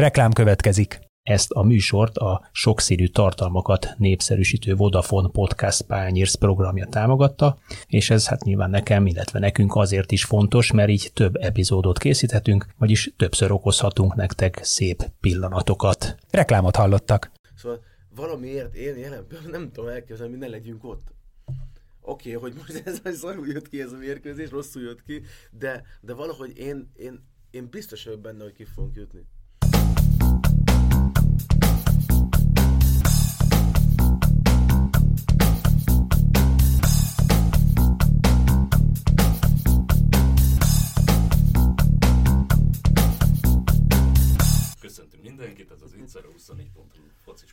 Reklám következik. Ezt a műsort a sokszínű tartalmakat népszerűsítő Vodafone Podcast Pányérsz programja támogatta, és ez hát nyilván nekem, illetve nekünk azért is fontos, mert így több epizódot készíthetünk, vagyis többször okozhatunk nektek szép pillanatokat. Reklámot hallottak. Szóval valamiért én jelen nem tudom elképzelni, hogy ne legyünk ott. Oké, okay, hogy most ez hogy szarul jött ki ez a mérkőzés, rosszul jött ki, de, de valahogy én, én, én biztos vagyok benne, hogy ki fogunk jutni.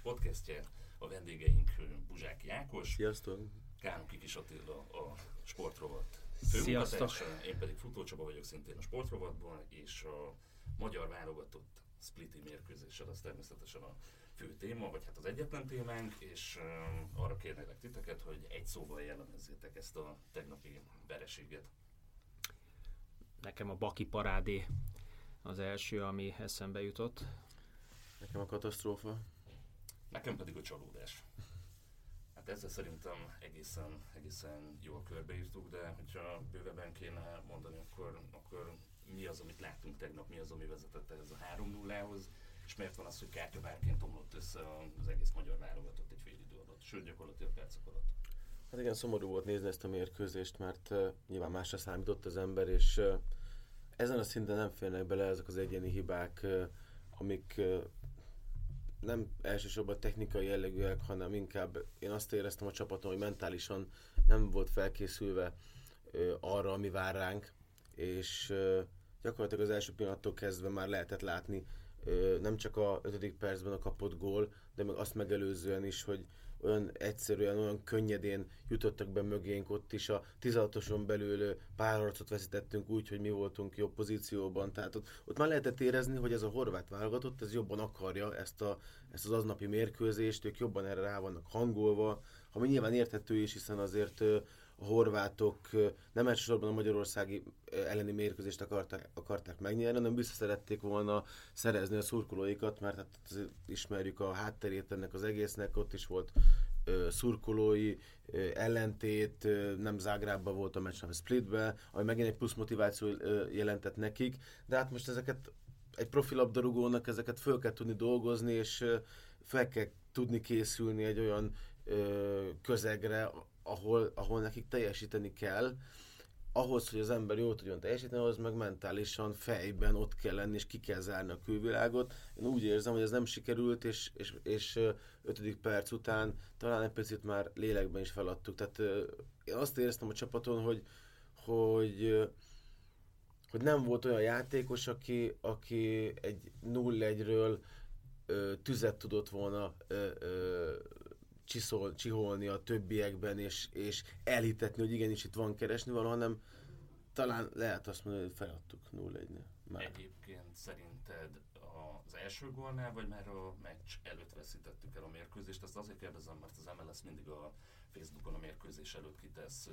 Podcastje. A vendégeink Buzsáki Ákos, Sziasztok! Kánki Kis Attila a sportrovat Sziasztok. főmunkatársa, én pedig Futó Csaba vagyok szintén a sportrovatból, és a magyar válogatott spliti mérkőzéssel az természetesen a fő téma, vagy hát az egyetlen témánk, és uh, arra kérnélek titeket, hogy egy szóval jellemezzétek ezt a tegnapi vereséget. Nekem a Baki parádé az első, ami eszembe jutott. Nekem a katasztrófa. Nekem pedig a csalódás. Hát ezzel szerintem egészen, egészen jól körbeírtuk, de hogyha bővebben kéne mondani, akkor, akkor mi az, amit láttunk tegnap, mi az, ami vezetett ez a 3-0-hoz, és miért van az, hogy kártyavárként omlott össze az egész magyar válogatott egy fél idő alatt, sőt gyakorlatilag percek alatt. Hát igen, szomorú volt nézni ezt a mérkőzést, mert uh, nyilván másra számított az ember, és uh, ezen a szinten nem férnek bele ezek az egyéni hibák, uh, amik uh, nem elsősorban technikai jellegűek, hanem inkább én azt éreztem a csapaton, hogy mentálisan nem volt felkészülve uh, arra, ami vár ránk, és uh, gyakorlatilag az első pillanattól kezdve már lehetett látni ö, nem csak a 5. percben a kapott gól, de meg azt megelőzően is, hogy olyan egyszerűen, olyan könnyedén jutottak be mögénk, ott is a 16-oson belül ö, pár harcot veszítettünk úgy, hogy mi voltunk jobb pozícióban, tehát ott, ott már lehetett érezni, hogy ez a horvát válogatott, ez jobban akarja ezt, a, ezt az aznapi mérkőzést, ők jobban erre rá vannak hangolva, ami nyilván érthető is, hiszen azért a horvátok nem elsősorban a magyarországi elleni mérkőzést akarták, akarták megnyerni, hanem vissza szerették volna szerezni a szurkolóikat, mert hát ismerjük a hátterét ennek az egésznek, ott is volt ö, szurkolói ö, ellentét, ö, nem Zágrábban volt a meccs, hanem Splitbe, ami megint egy plusz motiváció ö, jelentett nekik, de hát most ezeket egy profilabdarúgónak ezeket föl kell tudni dolgozni, és fel kell tudni készülni egy olyan ö, közegre, ahol, ahol nekik teljesíteni kell, ahhoz, hogy az ember jól tudjon teljesíteni, ahhoz meg mentálisan, fejben ott kell lenni, és ki kell zárni a külvilágot. Én úgy érzem, hogy ez nem sikerült, és, és, és ötödik perc után talán egy picit már lélekben is feladtuk. Tehát én azt éreztem a csapaton, hogy, hogy hogy nem volt olyan játékos, aki, aki egy 0-1-ről ö, tüzet tudott volna ö, ö, csiszol, csiholni a többiekben, és, és elhitetni, hogy igenis itt van keresni való, hanem talán lehet azt mondani, hogy feladtuk 0-1-nél. Már. Egyébként szerinted az első gólnál, vagy már a meccs előtt veszítettük el a mérkőzést? Ezt azért kérdezem, mert az MLS mindig a Facebookon a mérkőzés előtt kitesz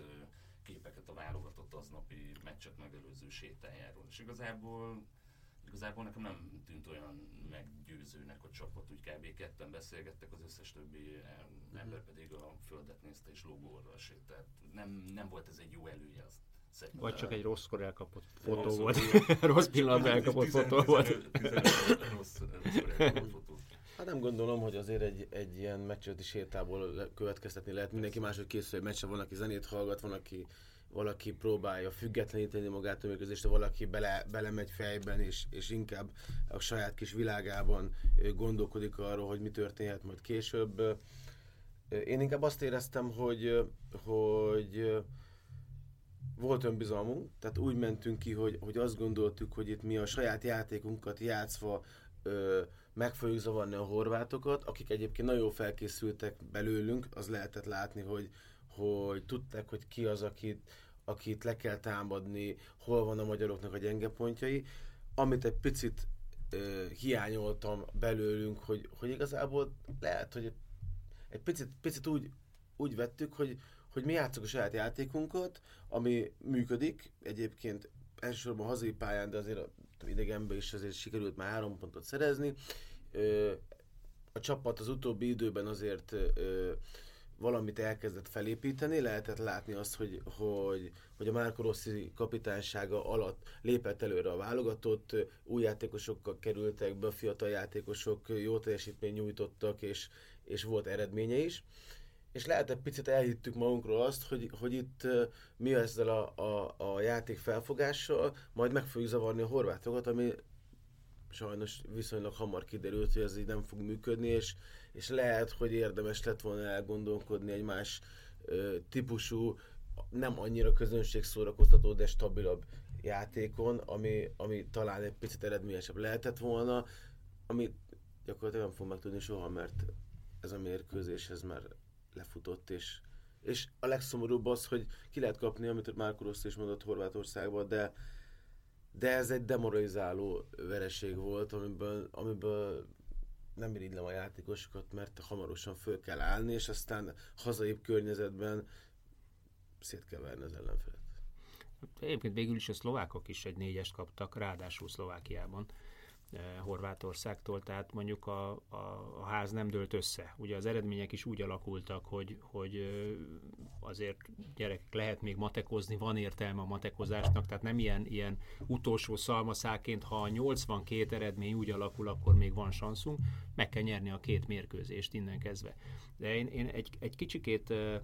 képeket a válogatott aznapi meccset megelőző sétájáról. És igazából igazából nekem nem tűnt olyan meggyőzőnek a csapat, úgy kb. ketten beszélgettek, az összes többi em- ember pedig a földet nézte és lógóra. Tehát nem, nem volt ez egy jó előjel. Szerintem. Vagy csak egy rosszkor elkapott fotó Rosszul- volt. Rossz pillanatban elkapott fotó volt. 15 rossz, fotó. Hát nem gondolom, hogy azért egy, egy ilyen meccsölti sétából le- következtetni lehet. Mindenki máshogy készül egy meccsre, van, aki zenét hallgat, van, aki valaki próbálja függetleníteni magát a mérkőzésre, valaki bele, belemegy fejben, és, és inkább a saját kis világában gondolkodik arról, hogy mi történhet majd később. Én inkább azt éreztem, hogy, hogy volt önbizalmunk, tehát úgy mentünk ki, hogy, hogy azt gondoltuk, hogy itt mi a saját játékunkat játszva ö, meg fogjuk zavarni a horvátokat, akik egyébként nagyon felkészültek belőlünk, az lehetett látni, hogy, hogy tudták, hogy ki az, akit, akit le kell támadni, hol van a magyaroknak a gyenge pontjai, amit egy picit ö, hiányoltam belőlünk, hogy, hogy igazából lehet, hogy egy picit, picit úgy, úgy vettük, hogy, hogy mi játszunk a saját játékunkat, ami működik, egyébként elsősorban hazai pályán, de azért a idegenbe is azért sikerült már három pontot szerezni. Ö, a csapat az utóbbi időben azért ö, valamit elkezdett felépíteni, lehetett látni azt, hogy, hogy, hogy a Márko Rossi kapitánysága alatt lépett előre a válogatott, új játékosokkal kerültek be, fiatal játékosok jó teljesítményt nyújtottak, és, és volt eredménye is. És lehet egy picit elhittük magunkról azt, hogy, hogy itt mi ezzel a, a, a játék felfogással, majd meg fogjuk zavarni a horvátokat, ami sajnos viszonylag hamar kiderült, hogy ez így nem fog működni, és, és lehet, hogy érdemes lett volna elgondolkodni egy más ö, típusú, nem annyira közönségszórakoztató, de stabilabb játékon, ami, ami talán egy picit eredményesebb lehetett volna, ami gyakorlatilag nem fog megtudni soha, mert ez a mérkőzés, ez már lefutott, és, és a legszomorúbb az, hogy ki lehet kapni, amit Márko Rossz is mondott Horvátországban, de, de ez egy demoralizáló vereség volt, amiből, amiből nem irigylem a játékosokat, mert hamarosan föl kell állni, és aztán hazai környezetben szét kell verni az ellenfelet. Egyébként végül is a szlovákok is egy négyest kaptak, ráadásul Szlovákiában. Eh, Horvátországtól, tehát mondjuk a, a, a ház nem dőlt össze. Ugye az eredmények is úgy alakultak, hogy, hogy azért gyerekek lehet még matekozni, van értelme a matekozásnak, tehát nem ilyen, ilyen utolsó szalmaszáként, ha a 82 eredmény úgy alakul, akkor még van szanszunk, meg kell nyerni a két mérkőzést innen kezdve. De én, én egy, egy kicsikét ö,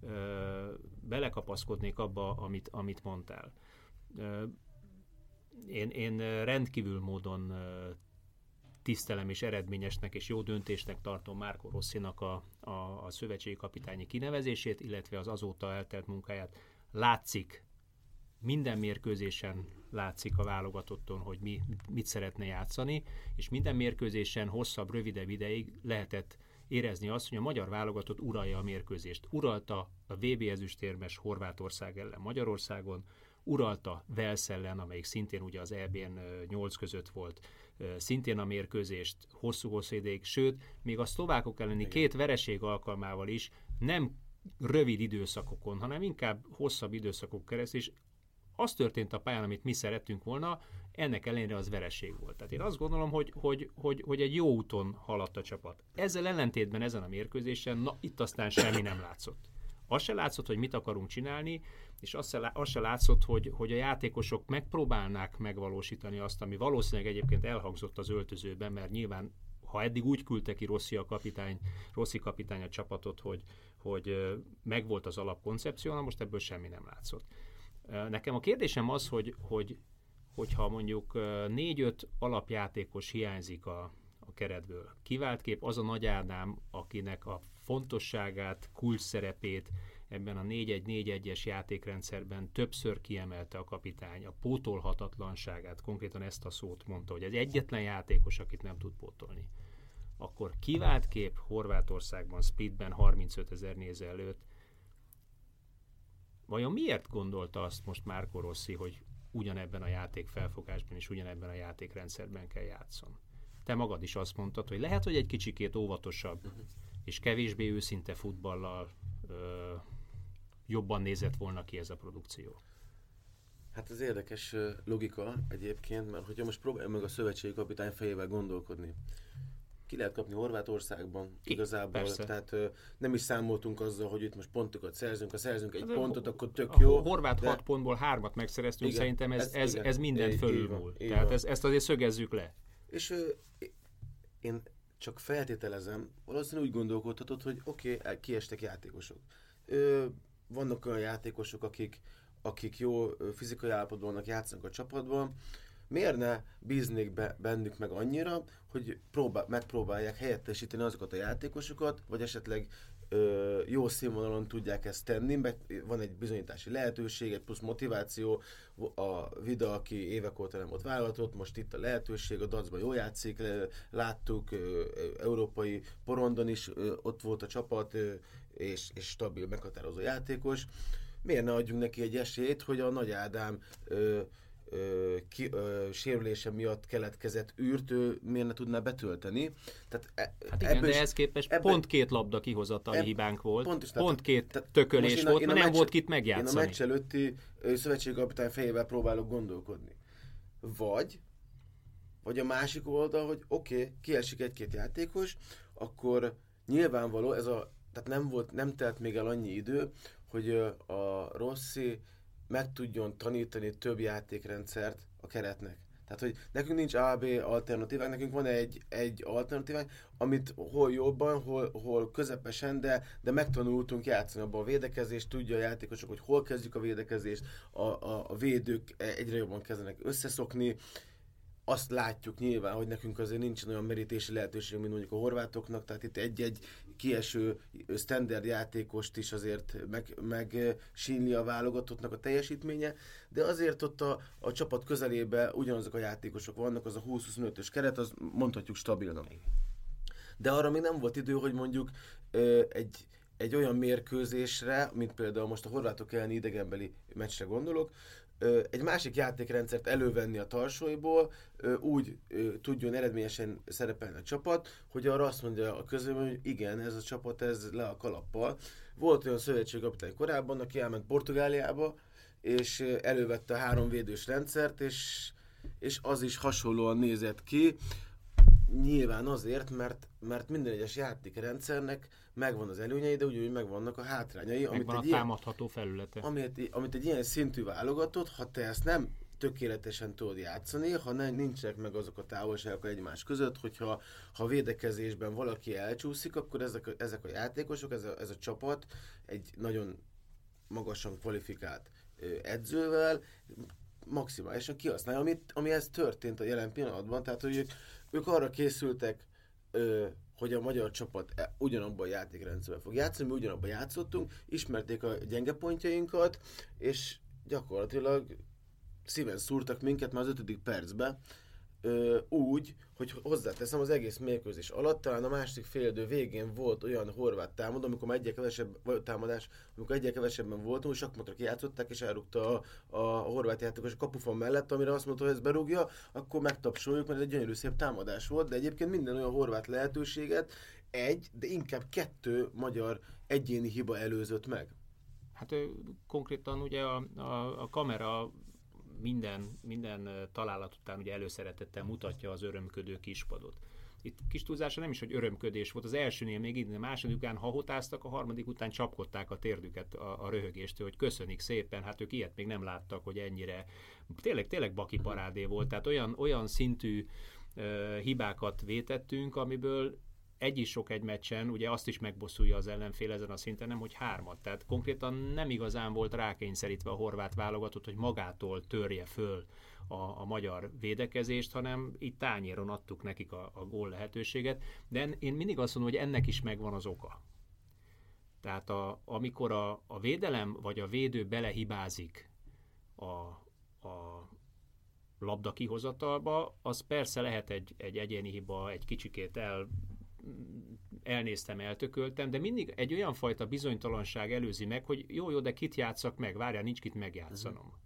ö, belekapaszkodnék abba, amit, amit mondtál. Én, én rendkívül módon tisztelem és eredményesnek és jó döntésnek tartom Márko Rosszinak a, a, a szövetségi kapitányi kinevezését, illetve az azóta eltelt munkáját. Látszik, minden mérkőzésen látszik a válogatotton, hogy mi mit szeretne játszani, és minden mérkőzésen hosszabb, rövidebb ideig lehetett érezni azt, hogy a magyar válogatott uralja a mérkőzést. Uralta a VB ezüstérmes Horvátország ellen Magyarországon, uralta Velsz ellen, amelyik szintén ugye az EB-n 8 között volt, szintén a mérkőzést hosszú-hosszú ideig, sőt, még a szlovákok elleni Igen. két vereség alkalmával is nem rövid időszakokon, hanem inkább hosszabb időszakok keresztül, és az történt a pályán, amit mi szerettünk volna, ennek ellenére az vereség volt. Tehát én azt gondolom, hogy, hogy, hogy, hogy egy jó úton haladt a csapat. Ezzel ellentétben ezen a mérkőzésen, na itt aztán semmi nem látszott. Az se látszott, hogy mit akarunk csinálni, és az se, az se látszott, hogy, hogy a játékosok megpróbálnák megvalósítani azt, ami valószínűleg egyébként elhangzott az öltözőben, mert nyilván ha eddig úgy küldte ki Rossi a kapitány, Rossi kapitány a csapatot, hogy, hogy megvolt az alapkoncepció, na most ebből semmi nem látszott. Nekem a kérdésem az, hogy, hogy hogyha mondjuk négy-öt alapjátékos hiányzik a, a keretből. Kivált kép az a Nagy Ádám, akinek a fontosságát, kulcs szerepét ebben a 4-1-4-1-es játékrendszerben többször kiemelte a kapitány, a pótolhatatlanságát, konkrétan ezt a szót mondta, hogy ez egyetlen játékos, akit nem tud pótolni. Akkor kivált kép Horvátországban, Splitben 35 ezer néző előtt, Vajon miért gondolta azt most Márko Rossi, hogy ugyanebben a játék felfogásban és ugyanebben a játékrendszerben kell játszon? Te magad is azt mondtad, hogy lehet, hogy egy kicsikét óvatosabb, uh-huh. és kevésbé őszinte futballal ö, jobban nézett volna ki ez a produkció. Hát ez érdekes logika egyébként, mert hogyha most próbálja meg a szövetségi kapitány fejével gondolkodni, ki lehet kapni Horvátországban ki, igazából, persze. tehát ö, nem is számoltunk azzal, hogy itt most pontokat szerzünk, ha szerzünk egy hát, pontot, akkor tök jó. A Horvát de... 6 pontból hármat megszereztünk, igen, szerintem ez, ez, ez, igen, ez mindent fölülmúl. Tehát ez, ezt azért szögezzük le. És ö, én csak feltételezem, valószínűleg úgy gondolkodhatod, hogy oké, okay, kiestek játékosok. Ö, vannak olyan játékosok, akik, akik jó fizikai állapotban vannak, játszanak a csapatban, miért ne bíznék be bennük meg annyira, hogy próbál, megpróbálják helyettesíteni azokat a játékosokat, vagy esetleg ö, jó színvonalon tudják ezt tenni, mert van egy bizonyítási lehetőség, egy plusz motiváció, a Vida, aki évek óta nem volt vállalatot, most itt a lehetőség, a Dacban jól játszik, láttuk, ö, európai porondon is ö, ott volt a csapat, ö, és, és stabil, meghatározó játékos. Miért ne adjunk neki egy esélyt, hogy a Nagy Ádám ö, ö, ki, ö, sérülése miatt keletkezett űrt ő miért ne tudná betölteni. Tehát e, hát igen, de ehhez képest ebben, pont két labda kihozatali eb, hibánk volt, pont, is, pont két tehát, tökölés volt, mert nem volt kit megjátszani. Én a meccs előtti szövetségkapitány fejével próbálok gondolkodni. Vagy vagy a másik oldal, hogy oké, okay, kiesik egy-két játékos, akkor nyilvánvaló, ez a, tehát nem volt, nem telt még el annyi idő, hogy a Rossi meg tudjon tanítani több játékrendszert a keretnek. Tehát, hogy nekünk nincs A, B alternatívák, nekünk van egy, egy alternatívánk, amit hol jobban, hol, hol közepesen, de, de megtanultunk játszani abban a védekezést, tudja a játékosok, hogy hol kezdjük a védekezést, a, a, a védők egyre jobban kezdenek összeszokni, azt látjuk nyilván, hogy nekünk azért nincsen olyan merítési lehetőség, mint mondjuk a horvátoknak, tehát itt egy-egy kieső standard játékost is azért meg, meg sínli a válogatottnak a teljesítménye, de azért ott a, a csapat közelébe ugyanazok a játékosok vannak, az a 20-25-ös keret, az mondhatjuk stabilnak. De arra még nem volt idő, hogy mondjuk egy, egy olyan mérkőzésre, mint például most a horvátok elleni idegenbeli meccsre gondolok, egy másik játékrendszert elővenni a tarsóiból, úgy tudjon eredményesen szerepelni a csapat, hogy arra azt mondja a közöm, hogy igen, ez a csapat ez le a kalappal. Volt olyan szövetségkapitány korábban, aki elment Portugáliába, és elővette a három védős rendszert, és, és az is hasonlóan nézett ki, Nyilván azért, mert, mert minden egyes játékrendszernek megvan az előnyei, de ugyanúgy megvannak a hátrányai. Megvan amit egy a ilyen, támadható felülete. Amit, amit egy ilyen szintű válogatott, ha te ezt nem tökéletesen tudod játszani, ha nem, nincsenek meg azok a távolságok egymás között, hogyha ha védekezésben valaki elcsúszik, akkor ezek a, ezek a játékosok, ez a, ez a csapat egy nagyon magasan kvalifikált edzővel maximálisan kihasználja, amit, ami ez történt a jelen pillanatban, tehát hogy ők ők arra készültek, ö, hogy a magyar csapat e, ugyanabban a játékrendszerben fog játszani, mi ugyanabban játszottunk, ismerték a gyenge pontjainkat, és gyakorlatilag szíven szúrtak minket már az ötödik percben, ö, úgy, hogy hozzáteszem az egész mérkőzés alatt, talán a másik féldő végén volt olyan horvát támadó, amikor egyre kevesebb, vagy támadás, amikor egyre kevesebben voltunk, és sakmatra kijátszották, és elrúgta a, a, a horvát játékos a kapufon mellett, amire azt mondta, hogy ez berúgja, akkor megtapsoljuk, mert egy gyönyörű szép támadás volt, de egyébként minden olyan horvát lehetőséget egy, de inkább kettő magyar egyéni hiba előzött meg. Hát konkrétan ugye a, a, a kamera minden, minden találat után ugye előszeretettel mutatja az örömködő kispadot. Itt kis túlzása nem is, hogy örömködés volt. Az elsőnél még így, a második után hahotáztak, a harmadik után csapkodták a térdüket a, a röhögéstől, hogy köszönik szépen, hát ők ilyet még nem láttak, hogy ennyire tényleg, tényleg baki parádé volt. Tehát olyan, olyan szintű hibákat vétettünk, amiből egy is sok egy meccsen, ugye azt is megbosszulja az ellenfél ezen a szinten, nem hogy hármat. Tehát konkrétan nem igazán volt rákényszerítve a horvát válogatott, hogy magától törje föl a, a magyar védekezést, hanem itt tányéron adtuk nekik a, a gól lehetőséget. De én mindig azt mondom, hogy ennek is megvan az oka. Tehát a, amikor a, a védelem vagy a védő belehibázik a, a labda kihozatalba, az persze lehet egy, egy egyéni hiba, egy kicsikét el elnéztem, eltököltem, de mindig egy olyan fajta bizonytalanság előzi meg, hogy jó, jó, de kit játszak meg, várjál, nincs kit megjátszanom. Uh-huh.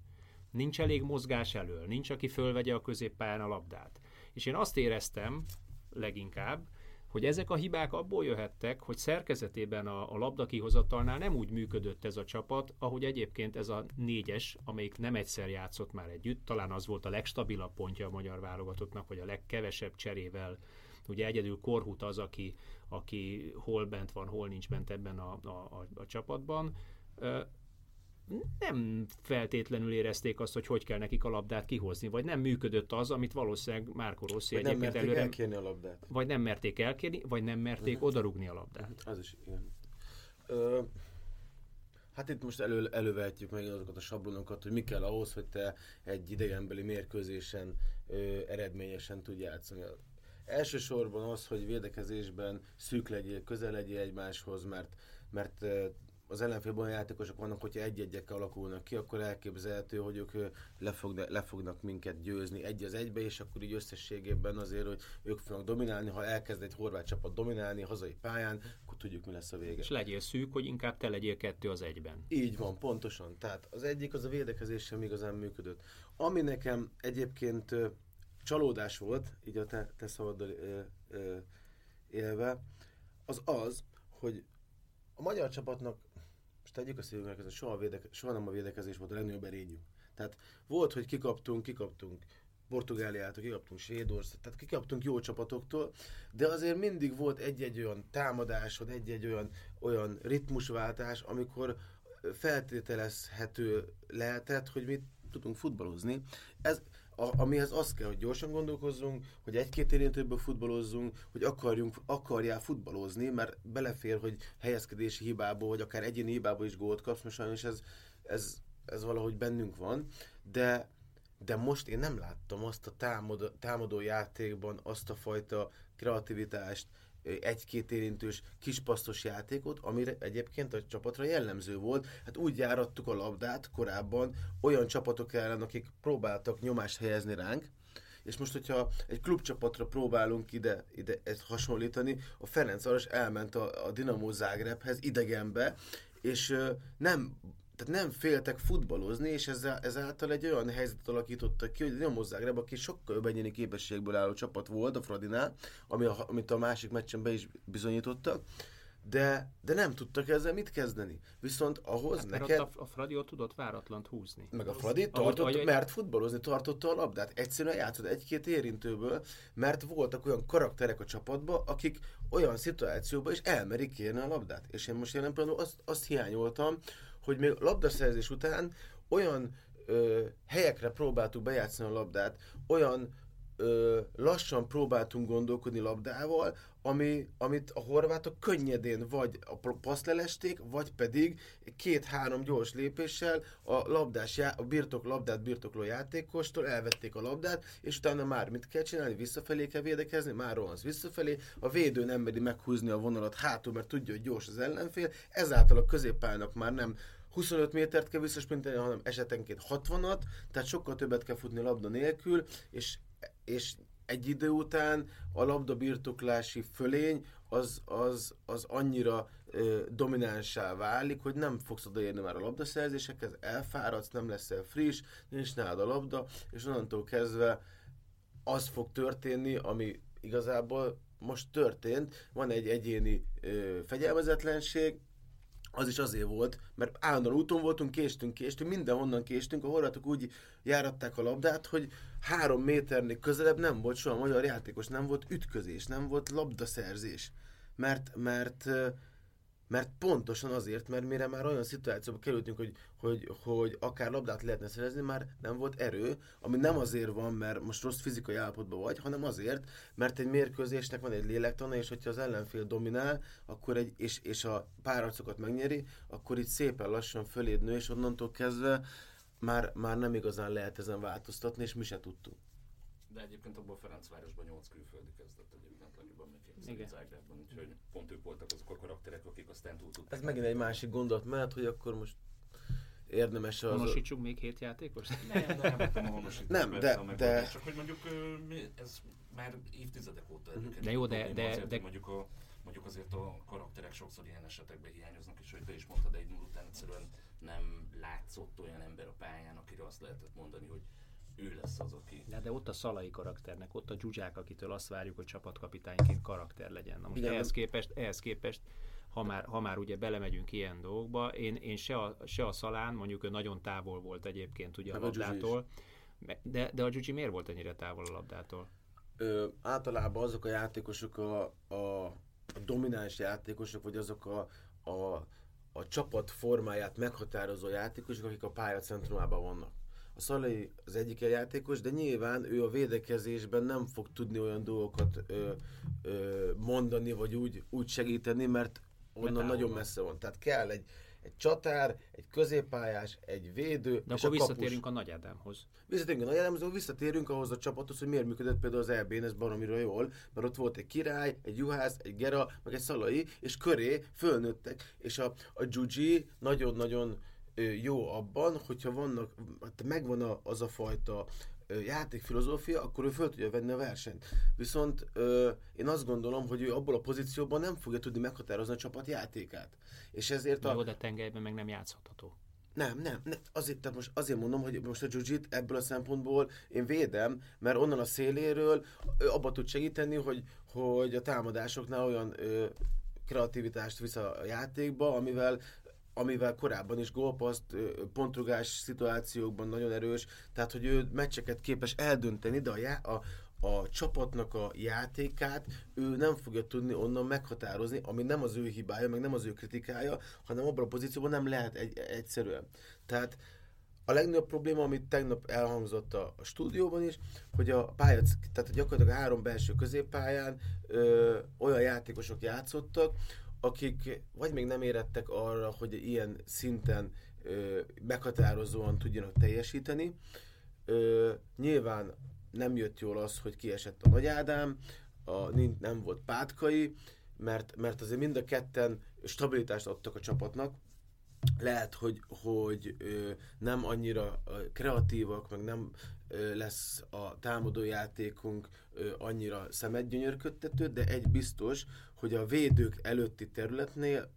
Nincs elég mozgás elől, nincs, aki fölvegye a középpályán a labdát. És én azt éreztem leginkább, hogy ezek a hibák abból jöhettek, hogy szerkezetében a, a labda kihozatalnál nem úgy működött ez a csapat, ahogy egyébként ez a négyes, amelyik nem egyszer játszott már együtt, talán az volt a legstabilabb pontja a magyar válogatottnak, vagy a legkevesebb cserével Ugye egyedül Korhut az, aki, aki hol bent van, hol nincs bent ebben a, a, a, a csapatban. Nem feltétlenül érezték azt, hogy hogy kell nekik a labdát kihozni, vagy nem működött az, amit valószínűleg Márko Rossi vagy egyébként nem elkérni a labdát. Vagy nem merték elkérni, vagy nem merték uh-huh. odarugni a labdát. Az is, igen. Ö, Hát itt most elő, elővehetjük meg azokat a sablonokat, hogy mi kell ahhoz, hogy te egy idegenbeli mérkőzésen ö, eredményesen tudj játszani. Elsősorban az, hogy védekezésben szűk legyél, közel legyél egymáshoz, mert, mert az ellenfélben olyan játékosok vannak, hogyha egy-egyekkel alakulnak ki, akkor elképzelhető, hogy ők le, fog, le fognak minket győzni egy az egybe, és akkor így összességében azért, hogy ők fognak dominálni, ha elkezd egy horvát csapat dominálni hazai pályán, akkor tudjuk, mi lesz a vége. És legyél szűk, hogy inkább te legyél kettő az egyben. Így van, pontosan. Tehát az egyik az a védekezés sem igazán működött. Ami nekem egyébként csalódás volt, így a te, te ö, élve, az az, hogy a magyar csapatnak, most tegyük a szívünknek, ez soha, soha nem a védekezés volt a legnagyobb erényünk. Tehát volt, hogy kikaptunk, kikaptunk Portugáliától, kikaptunk Svédország, tehát kikaptunk jó csapatoktól, de azért mindig volt egy-egy olyan támadásod, egy-egy olyan, olyan ritmusváltás, amikor feltételezhető lehetett, hogy mi tudunk futballozni. Ez, a, amihez az kell, hogy gyorsan gondolkozzunk, hogy egy-két érintőből futballozzunk, hogy akarjunk, akarjál futballozni, mert belefér, hogy helyezkedési hibából, vagy akár egyéni hibából is gólt kapsz, most sajnos ez, ez, ez valahogy bennünk van, de de most én nem láttam azt a támadó, támadó játékban azt a fajta kreativitást, egy-két érintős kispasztos játékot, amire egyébként a csapatra jellemző volt. Hát úgy járattuk a labdát korábban olyan csapatok ellen, akik próbáltak nyomást helyezni ránk, és most, hogyha egy klubcsapatra próbálunk ide, ide ezt hasonlítani, a Ferencváros elment a, a Dinamo Zágrebhez idegenbe, és nem tehát nem féltek futballozni, és ezzel, ezáltal egy olyan helyzetet alakítottak ki, hogy Dinamo Zagreb, aki sokkal jobb egyéni képességből álló csapat volt a Fradinál, ami a, amit a másik meccsen be is bizonyítottak, de, de nem tudtak ezzel mit kezdeni. Viszont ahhoz hát, neked... a, a Fradi ott tudott váratlant húzni. Meg a Fradi tartott, ahogy, mert futballozni tartotta a labdát. Egyszerűen játszott egy-két érintőből, mert voltak olyan karakterek a csapatban, akik olyan szituációban is elmerik kérni a labdát. És én most jelen például azt, azt hiányoltam, hogy még labdaszerzés után olyan ö, helyekre próbáltuk bejátszani a labdát, olyan lassan próbáltunk gondolkodni labdával, ami, amit a horvátok könnyedén vagy a paszt lelesték, vagy pedig két-három gyors lépéssel a labdás, a birtok labdát birtokló játékostól elvették a labdát, és utána már mit kell csinálni? Visszafelé kell védekezni, már rohansz visszafelé, a védő nem meri meghúzni a vonalat hátul, mert tudja, hogy gyors az ellenfél, ezáltal a középpályának már nem 25 métert kell visszasprinteni, hanem esetenként 60-at, tehát sokkal többet kell futni labda nélkül, és, és egy idő után a labda birtoklási fölény az, az, az annyira ö, dominánsá válik, hogy nem fogsz odaérni már a labdaszerzésekhez, elfáradsz, nem leszel friss, nincs nálad a labda, és onnantól kezdve az fog történni, ami igazából most történt, van egy egyéni ö, fegyelmezetlenség, az is azért volt, mert állandóan úton voltunk, késtünk, késtünk, mindenhonnan késtünk, a horvátok úgy járatták a labdát, hogy három méternél közelebb nem volt soha magyar játékos, nem volt ütközés, nem volt labdaszerzés. Mert, mert mert pontosan azért, mert mire már olyan szituációba kerültünk, hogy, hogy, hogy akár labdát lehetne szerezni, már nem volt erő, ami nem azért van, mert most rossz fizikai állapotban vagy, hanem azért, mert egy mérkőzésnek van egy lélektana, és hogyha az ellenfél dominál, akkor egy, és, és a párharcokat megnyeri, akkor itt szépen lassan föléd nő, és onnantól kezdve már, már nem igazán lehet ezen változtatni, és mi se tudtunk. De egyébként abban a Ferencvárosban 8 külföldi kezdett egyébként legjobb emlékeim Zágrában, úgyhogy pont ők voltak azok a karakterek, akik aztán túl tudták. Ez megint egy másik gondolat mert hogy akkor most érdemes az... Honosítsuk még hét játékos? Nem, nem, nem, nem de, de... Csak hogy mondjuk ez már évtizedek óta előkerül. Mhm. De jó, de... de, azért, de... Mondjuk, a, mondjuk azért a karakterek sokszor ilyen esetekben hiányoznak, és hogy te is mondtad, egy után egyszerűen nem látszott olyan ember a pályán, akire azt lehetett mondani, hogy ő lesz az, aki... De, de ott a szalai karakternek, ott a dzsuzsák, akitől azt várjuk, hogy csapatkapitányként karakter legyen. Na most Igen. ehhez képest, ehhez képest ha már, ha már ugye belemegyünk ilyen dolgokba, én, én se, a, se a szalán, mondjuk ő nagyon távol volt egyébként ugye a labdától, de, de a Gyugyi miért volt ennyire távol a labdától? Ö, általában azok a játékosok, a, a, a domináns játékosok, vagy azok a, a, a csapat formáját meghatározó játékosok, akik a pálya centrumában vannak. A Szalai az egyik játékos, de nyilván ő a védekezésben nem fog tudni olyan dolgokat ö, ö, mondani, vagy úgy, úgy segíteni, mert onnan mert nagyon messze van. Tehát kell egy, egy csatár, egy középpályás, egy védő, De és akkor a visszatérünk a Nagy Ádámhoz. Visszatérünk a Nagy Ádámhoz, visszatérünk ahhoz a csapathoz, hogy miért működött például az EB-n, ez baromira jól, mert ott volt egy király, egy juhász, egy gera, meg egy szalai, és köré fölnőttek, és a, a Gyugyi nagyon-nagyon jó abban, hogyha vannak, hát megvan az a fajta játékfilozófia, akkor ő föl tudja venni a versenyt. Viszont ö, én azt gondolom, hogy ő abból a pozícióban nem fogja tudni meghatározni a csapat játékát. És ezért a... Jó, de tengelyben meg nem játszható. Nem, nem, nem. Azért, tehát most azért mondom, hogy most a Jujit ebből a szempontból én védem, mert onnan a széléről abba tud segíteni, hogy, hogy a támadásoknál olyan ö, kreativitást visz a játékba, amivel amivel korábban is gólpaszt, pontrugás szituációkban nagyon erős, tehát hogy ő meccseket képes eldönteni, de a, já- a, a csapatnak a játékát ő nem fogja tudni onnan meghatározni, ami nem az ő hibája, meg nem az ő kritikája, hanem abban a pozícióban nem lehet egy, egyszerűen. Tehát a legnagyobb probléma, amit tegnap elhangzott a, stúdióban is, hogy a pálya, tehát gyakorlatilag a három belső középpályán ö, olyan játékosok játszottak, akik vagy még nem érettek arra, hogy ilyen szinten ö, meghatározóan tudjanak teljesíteni. Ö, nyilván nem jött jól az, hogy kiesett a Nagy Ádám, a, nem volt Pátkai, mert, mert azért mind a ketten stabilitást adtak a csapatnak, lehet, hogy, hogy ö, nem annyira kreatívak, meg nem lesz a támadó játékunk ö, annyira szemedgyönyörködtető, de egy biztos, hogy a védők előtti területnél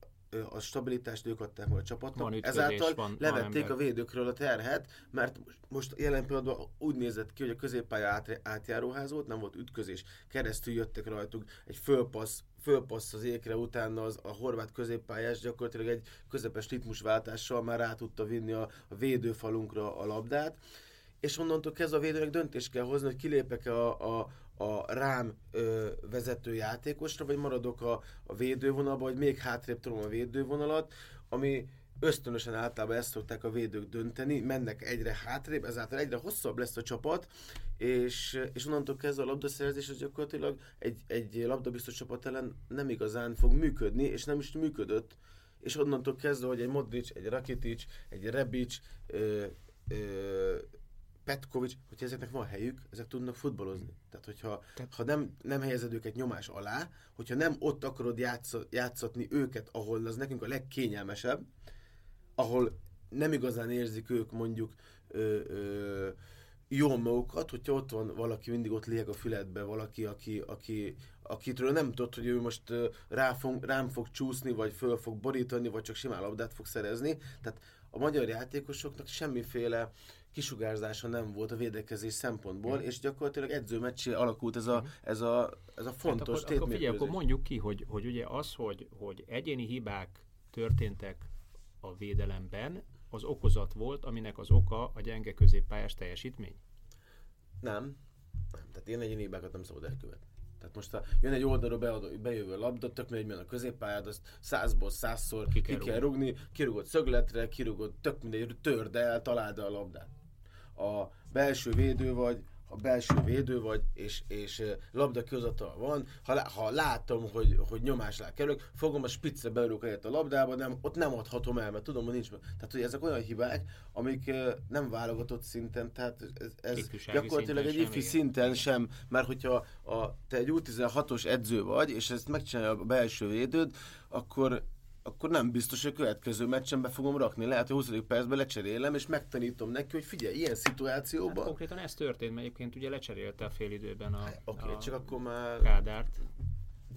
a stabilitást ők adták meg a csapatnak, ezáltal van, levették van a védőkről a terhet, mert most jelen pillanatban úgy nézett ki, hogy a középpálya át, átjáróház volt, nem volt ütközés, keresztül jöttek rajtuk egy fölpassz, fölpassz az ékre, utána az, a horvát középpályás gyakorlatilag egy közepes ritmusváltással már rá tudta vinni a, a védőfalunkra a labdát, és onnantól kezdve a védőnek döntést kell hozni, hogy kilépek a, a, a rám ö, vezető játékosra, vagy maradok a, a védővonalba, vagy még hátrébb tudom a védővonalat, ami ösztönösen általában ezt szokták a védők dönteni, mennek egyre hátrébb, ezáltal egyre hosszabb lesz a csapat, és, és onnantól kezdve a labdaszerzés az gyakorlatilag egy, egy labdabiztos csapat ellen nem igazán fog működni, és nem is működött, és onnantól kezdve, hogy egy Modric, egy Rakitic, egy Rebic, ö, ö, Petkovics, hogyha ezeknek van helyük, ezek tudnak futballozni. Tehát, hogyha Tehát... ha nem, nem helyezed őket nyomás alá, hogyha nem ott akarod játszatni őket, ahol az nekünk a legkényelmesebb, ahol nem igazán érzik ők mondjuk ö, ö, magukat, hogyha ott van valaki, mindig ott lieg a füledbe, valaki, aki, aki, akitről nem tudod, hogy ő most rá fog, rám fog csúszni, vagy föl fog borítani, vagy csak simán labdát fog szerezni. Tehát a magyar játékosoknak semmiféle kisugárzása nem volt a védekezés szempontból, mm. és gyakorlatilag edzőmeccsé alakult ez a, mm. ez a, ez a fontos hát akkor, akkor, figyelj, akkor mondjuk ki, hogy, hogy ugye az, hogy, hogy egyéni hibák történtek a védelemben, az okozat volt, aminek az oka a gyenge középpályás teljesítmény? Nem. nem. Tehát én egyéni hibákat nem szabad elkövetni. Tehát most ha jön egy oldalról beadó, bejövő labda, tök mindegy, a középpályád, azt százból százszor ki kell, ki kell rugni, kirugod szögletre, kirugod, tök mindegy, törd el, találd el a labdát a belső védő vagy, a belső védő vagy, és, és labda kihozatal van, ha, ha látom, hogy, hogy nyomás rá kerülök, fogom a spitze belőlük a labdába, nem, ott nem adhatom el, mert tudom, hogy nincs. Tehát, hogy ezek olyan hibák, amik nem válogatott szinten, tehát ez, ez gyakorlatilag egy ifi szinten sem, mert hogyha a, te egy U16-os edző vagy, és ezt megcsinálja a belső védőd, akkor akkor nem biztos, hogy a következő meccsen be fogom rakni. Lehet, hogy 20. percben lecserélem, és megtanítom neki, hogy figyelj, ilyen szituációban... Hát konkrétan ez történt, mert egyébként ugye lecserélte a fél időben a, hát, Oké, okay, csak akkor már... Kádárt.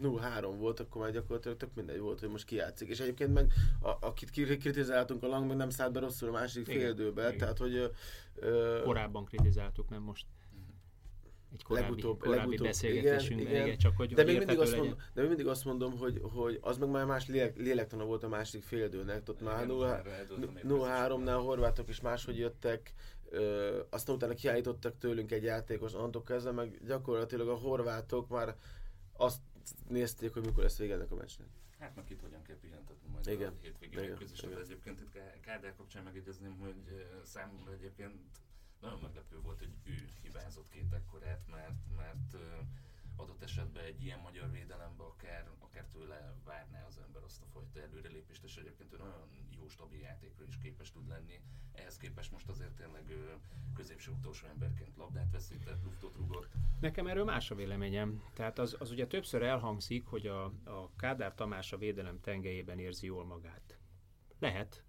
0-3 volt, akkor már gyakorlatilag tök mindegy volt, hogy most kijátszik. És egyébként meg a, akit kritizáltunk a Lang, meg nem szállt be rosszul a második fél időbe, tehát hogy... Ö, Korábban kritizáltuk, nem most egy korábbi, legutóbb, korábbi legutóbb, beszélgetésünkben, igen, igen. igen, csak hogy de még, mindig azt mondom, de még mindig azt mondom, hogy, hogy az meg már más lélek, lélektana volt a másik féldőnek, ott már 0-3-nál a horvátok is máshogy jöttek, ö, aztán utána kiállítottak tőlünk egy játékos, onnantól kezdve meg gyakorlatilag a horvátok már azt nézték, hogy mikor lesz vége ennek a meccsnek. Hát meg itt hogyan kell pihentetni majd igen. a hétvégén közösen. Egyébként itt Kádár kapcsán megjegyezném, hogy számomra egyébként nagyon meglepő volt, hogy ő hibázott két ekkorát, mert, mert adott esetben egy ilyen magyar védelembe akár, akár tőle várná az ember azt a fajta előrelépést, és egyébként ő nagyon jó, stabil játékra is képes tud lenni. Ehhez képest most azért tényleg középső utolsó emberként labdát veszített, luftot rugott. Nekem erről más a véleményem. Tehát az, az ugye többször elhangzik, hogy a, a Kádár Tamás a védelem tengelyében érzi jól magát. Lehet,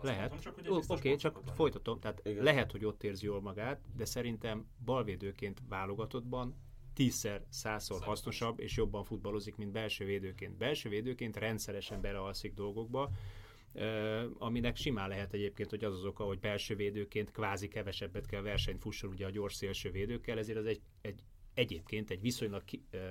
lehet. Oké, okay, csak folytatom. Tehát Igen. lehet, hogy ott érzi jól magát, de szerintem balvédőként válogatottban tízszer, százszor hasznosabb és jobban futballozik, mint belső védőként. Belső védőként rendszeresen belealszik dolgokba, aminek simán lehet egyébként, hogy az az oka, hogy belső védőként kvázi kevesebbet kell versenyt fusson ugye a gyors szélső védőkkel, ezért az egy, egy egyébként egy viszonylag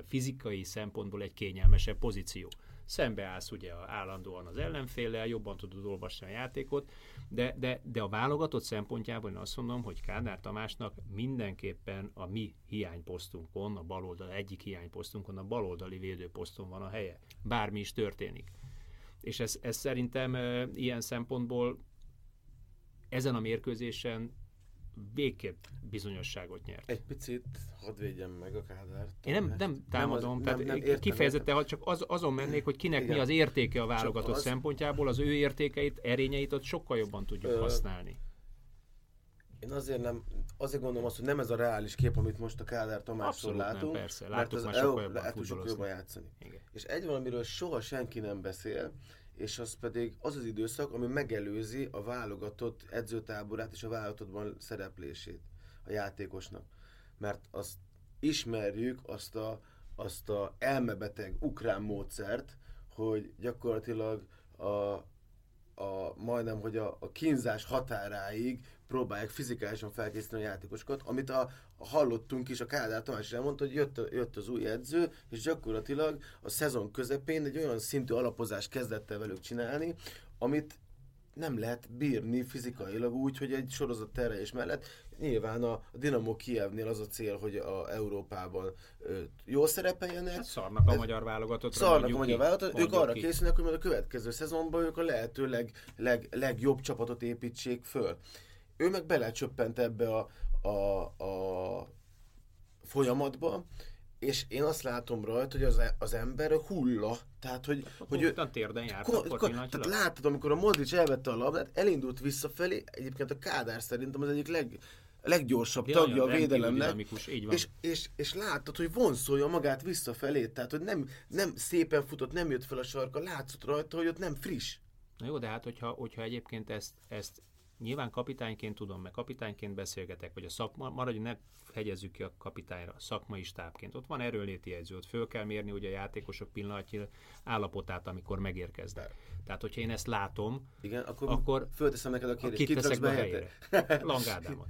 fizikai szempontból egy kényelmesebb pozíció. Szembeállsz ugye állandóan az ellenféllel, jobban tudod olvasni a játékot, de, de, de a válogatott szempontjából én azt mondom, hogy Kádár Tamásnak mindenképpen a mi hiányposztunkon, a baloldal egyik hiányposztunkon, a baloldali védőposzton van a helye. Bármi is történik. És ez, ez szerintem e, ilyen szempontból ezen a mérkőzésen végképp bizonyosságot nyert. Egy picit hadd védjem meg a Kádárt. Én nem, nem támadom, nem, az, tehát nem, nem, kifejezetten értem. csak az, azon mennék, hogy kinek Igen. mi az értéke a válogatott az... szempontjából, az ő értékeit, erényeit ott sokkal jobban tudjuk Ö... használni. Én azért nem, azért gondolom azt, hogy nem ez a reális kép, amit most a Kádár Tamásról látunk. Nem, persze, látunk mert az már sokkal jobban, sokkal jobban játszani. Igen. És egy valamiről soha senki nem beszél, és az pedig az az időszak, ami megelőzi a válogatott edzőtáborát és a válogatottban szereplését a játékosnak. Mert azt ismerjük, azt a, azt a elmebeteg ukrán módszert, hogy gyakorlatilag a, a, majdnem, hogy a, a kínzás határáig próbálják fizikálisan felkészíteni a játékosokat, amit a, a hallottunk is, a Kádár Tamás elmondta, hogy jött, jött az új edző, és gyakorlatilag a szezon közepén egy olyan szintű alapozást kezdett el velük csinálni, amit nem lehet bírni fizikailag úgy, hogy egy sorozat terelés mellett nyilván a, a Dinamo Kievnél az a cél, hogy a Európában ö, jól szerepeljenek. Hát szarnak a Ez, magyar válogatott. Szarnak a magyar válogatott. Ők arra ki. készülnek, hogy majd a következő szezonban ők a lehető leg, leg, legjobb csapatot építsék föl. Ő meg belecsöppent ebbe a, a, a folyamatba, és én azt látom rajta, hogy az, e- az ember hulla. Tehát, hogy, hát, hogy ő, térden járt ko, ko, Tehát látod, amikor a Modric elvette a labdát, elindult visszafelé, egyébként a Kádár szerintem az egyik leg, leggyorsabb ja, tagja a védelemnek, és, és, és láttad, hogy vonszolja magát visszafelé, tehát hogy nem, nem szépen futott, nem jött fel a sarka, látszott rajta, hogy ott nem friss. Na jó, de hát hogyha, hogyha egyébként ezt, ezt nyilván kapitányként tudom, meg kapitányként beszélgetek, vagy a szakma, maradj, ne hegyezzük ki a kapitányra, szakmai stábként. Ott van erőléti jegyző, ott föl kell mérni ugye a játékosok pillanatnyi állapotát, amikor megérkeznek. Tehát, hogyha én ezt látom, Igen, akkor, akkor fölteszem neked a kérdést, kit teszek be a helyére? Langádámat.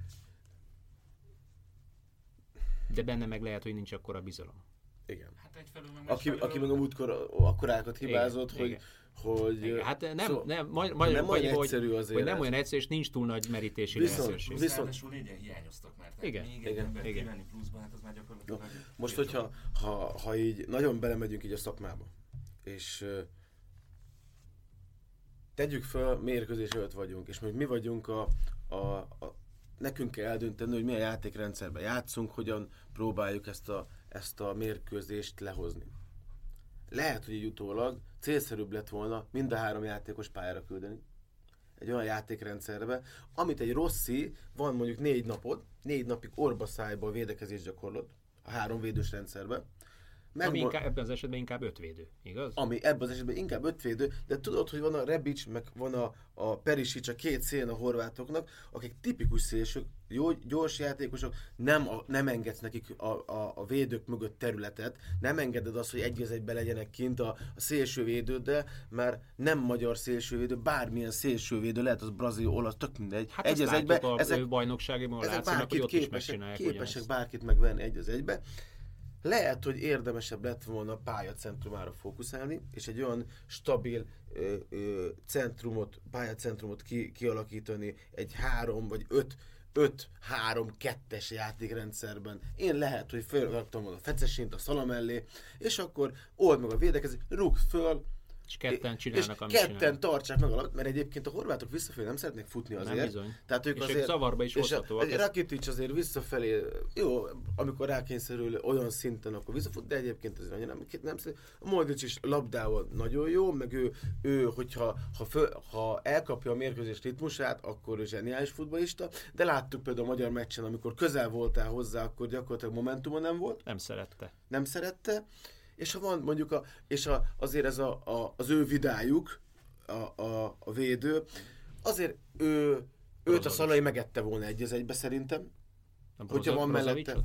De benne meg lehet, hogy nincs akkora bizalom. Igen. Hát egyfelől meg aki, aki meg a múltkor akkorákat hibázott, igen, hogy igen hogy... Igen, hát nem, szó, nem, majd, majd, nem olyan hogy, egyszerű azért. Hogy nem olyan egyszerű, és nincs túl nagy merítési viszont, lehetőség. Viszont, Ráadásul négyen hiányoztak már. Igen, még igen, ember igen. kivenni pluszba, hát az már gyakorlatilag... No, most, hogyha ha, ha így nagyon belemegyünk így a szakmába, és tegyük fel, mérkőzés előtt vagyunk, és még mi vagyunk a, a, a nekünk kell eldönteni, hogy milyen játékrendszerben játszunk, hogyan próbáljuk ezt a, ezt a mérkőzést lehozni. Lehet, hogy egy utólag célszerűbb lett volna mind a három játékos pályára küldeni, egy olyan játékrendszerbe, amit egy Rossi van mondjuk négy napod, négy napig orba szájba védekezés gyakorlott, a három védős rendszerbe, meg ami inkább, ebben az esetben inkább ötvédő, igaz? Ami ebben az esetben inkább ötvédő, de tudod, hogy van a Rebic, meg van a, a Perisic, a két széln a horvátoknak, akik tipikus szélsők, jó, gyors játékosok, nem, a, nem engedsz nekik a, a, a védők mögött területet, nem engeded azt, hogy egy egybe legyenek kint a, a szélsővédőddel, mert nem magyar szélsővédő, bármilyen szélsővédő, lehet az brazil, olasz, tök mindegy. Hát egy az egybe, a ezek, bajnokságban ezek bárkit képesek, képesek bárkit megvenni egy az egybe. Lehet, hogy érdemesebb lett volna a pályacentrumára fókuszálni, és egy olyan stabil ö, ö, centrumot, pályacentrumot ki, kialakítani egy három vagy öt 5-3-2-es játékrendszerben. Én lehet, hogy fölraktam volna a fecesint a szala mellé, és akkor old meg a védekezés, rúgd föl, és ketten csinálnak, és amit ketten csinál. tartsák meg a mert egyébként a horvátok visszafelé nem szeretnék futni azért. Nem bizony. Tehát ők és azért, ők zavarba is hozhatóak. Rakitic azért visszafelé, jó, amikor rákényszerül olyan szinten, akkor visszafut, de egyébként azért annyira nem, nem Moldic is labdával nagyon jó, meg ő, ő hogyha ha, föl, ha elkapja a mérkőzés ritmusát, akkor ő zseniális futballista, de láttuk például a magyar meccsen, amikor közel voltál hozzá, akkor gyakorlatilag momentuma nem volt. Nem szerette. Nem szerette és ha van mondjuk, a, és a, azért ez a, a, az ő vidájuk, a, a, a védő, azért ő, őt a Szalai megette volna egy az egybe szerintem. A hogyha van mellette.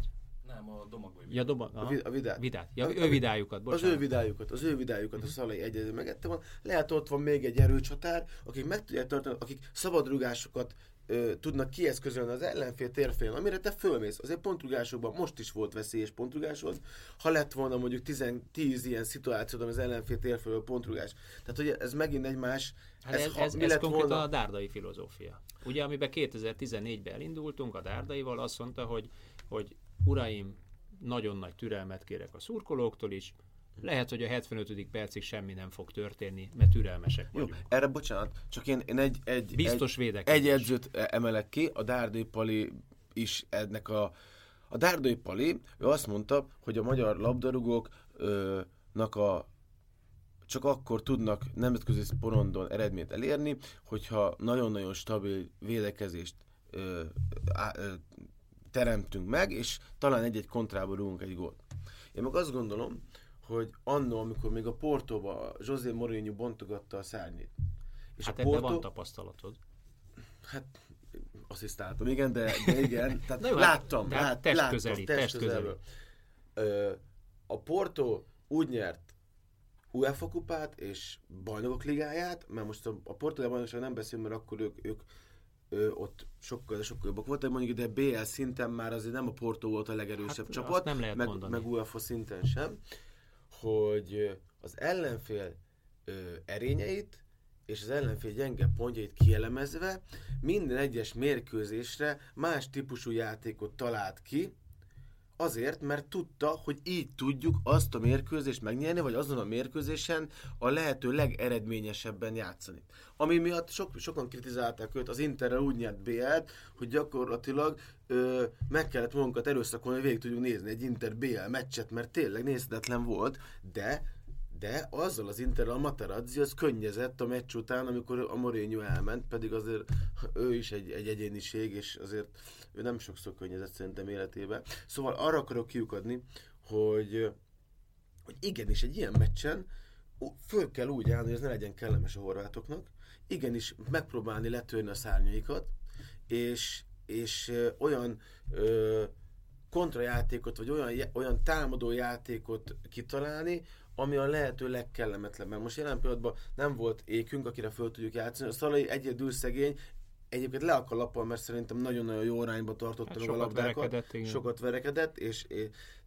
Nem, a Domagoj. Ja, Doma, a, a vidát. vidát. Ja, ő vidájukat, bocsánat. Az ő vidájukat, az ő vidájukat uh-huh. a Szalai egy az megette volna. Lehet ott van még egy erőcsatár, akik meg tudják tartani, akik szabadrugásokat ö, tudnak kieszközölni az ellenfél térfélén, amire te fölmész. Azért pontrugásokban most is volt veszélyes pontrugásod, ha lett volna mondjuk 10, 10 ilyen szituációd, az ellenfél térfélől pontrugás. Tehát ugye ez megint egy más... Hát ez, ez, ez, ez konkrétan volna... a dárdai filozófia. Ugye, amiben 2014-ben elindultunk a dárdaival, azt mondta, hogy, hogy uraim, nagyon nagy türelmet kérek a szurkolóktól is, lehet, hogy a 75. percig semmi nem fog történni, mert türelmesek vagyunk. Jó, erre bocsánat, csak én, én egy, egy, Biztos egy, egy edzőt emelek ki, a Dárdai Pali is ennek a... A Dárdai Pali, ő azt mondta, hogy a magyar labdarúgóknak a csak akkor tudnak nemzetközi porondon eredményt elérni, hogyha nagyon-nagyon stabil védekezést ö, á, ö, teremtünk meg, és talán egy-egy kontrába rúgunk egy gólt. Én meg azt gondolom, hogy annó, amikor még a Portóba José Mourinho bontogatta a szárnyét. És hát a Porto... van tapasztalatod. Hát asszisztáltam, igen, de, de igen, tehát Na, láttam, hát, lát, test láttam, közeli, test, test Ö, a Porto úgy nyert UEFA kupát és bajnokok ligáját, mert most a, a portugál bajnokság nem beszélünk, mert akkor ők, ők ö, ott sokkal, de sokkal jobbak voltak, mondjuk de BL szinten már azért nem a Porto volt a legerősebb hát, csapat, nem lehet meg, mondani. meg UEFA szinten sem hogy az ellenfél ö, erényeit és az ellenfél gyenge pontjait kielemezve minden egyes mérkőzésre más típusú játékot talált ki, Azért, mert tudta, hogy így tudjuk azt a mérkőzést megnyerni, vagy azon a mérkőzésen a lehető legeredményesebben játszani. Ami miatt sok, sokan kritizálták őt, az Interrel úgy nyert BL-t, hogy gyakorlatilag ö, meg kellett magunkat erőszakolni, hogy végig tudjuk nézni egy Inter BL meccset, mert tényleg nézhetetlen volt, de de azzal az Inter a Materazzi az könnyezett a meccs után, amikor a Mourinho elment, pedig azért ő is egy, egy egyéniség, és azért ő nem sokszor könnyezett szerintem életébe. Szóval arra akarok kiukadni, hogy, hogy igenis egy ilyen meccsen föl kell úgy állni, hogy ez ne legyen kellemes a horvátoknak, igenis megpróbálni letörni a szárnyaikat, és, és olyan ö, kontrajátékot, vagy olyan, olyan támadó játékot kitalálni, ami a lehető legkellemetlenebb. Most jelen pillanatban nem volt ékünk, akire föl tudjuk játszani. A Szalai egyedül szegény, egyébként le a kalappal, mert szerintem nagyon-nagyon jó arányba tartotta hát a labdákat. Verekedett, sokat verekedett, és,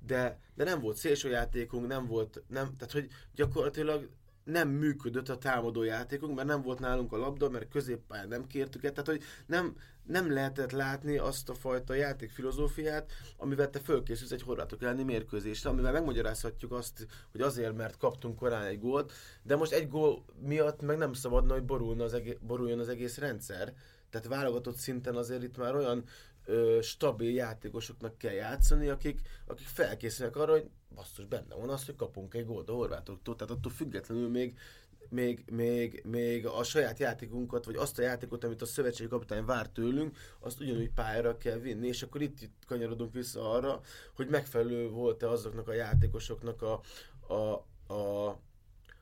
de, de nem volt szélsőjátékunk, nem volt, nem, tehát hogy gyakorlatilag nem működött a támadó játékunk, mert nem volt nálunk a labda, mert középpályán nem kértük el, tehát hogy nem, nem lehetett látni azt a fajta játékfilozófiát, amivel te fölkészülsz egy horvátok elleni mérkőzésre, amivel megmagyarázhatjuk azt, hogy azért, mert kaptunk korán egy gólt, de most egy gól miatt meg nem szabadna, hogy borulna az egész, boruljon az egész rendszer. Tehát válogatott szinten azért itt már olyan ö, stabil játékosoknak kell játszani, akik, akik felkészülnek arra, hogy basszus, benne van az, hogy kapunk egy gólt a horvátoktól, tehát attól függetlenül még, még, még, még a saját játékunkat, vagy azt a játékot, amit a szövetségi kapitány vár tőlünk, azt ugyanúgy pályára kell vinni, és akkor itt, itt kanyarodunk vissza arra, hogy megfelelő volt-e azoknak a játékosoknak a, a, a,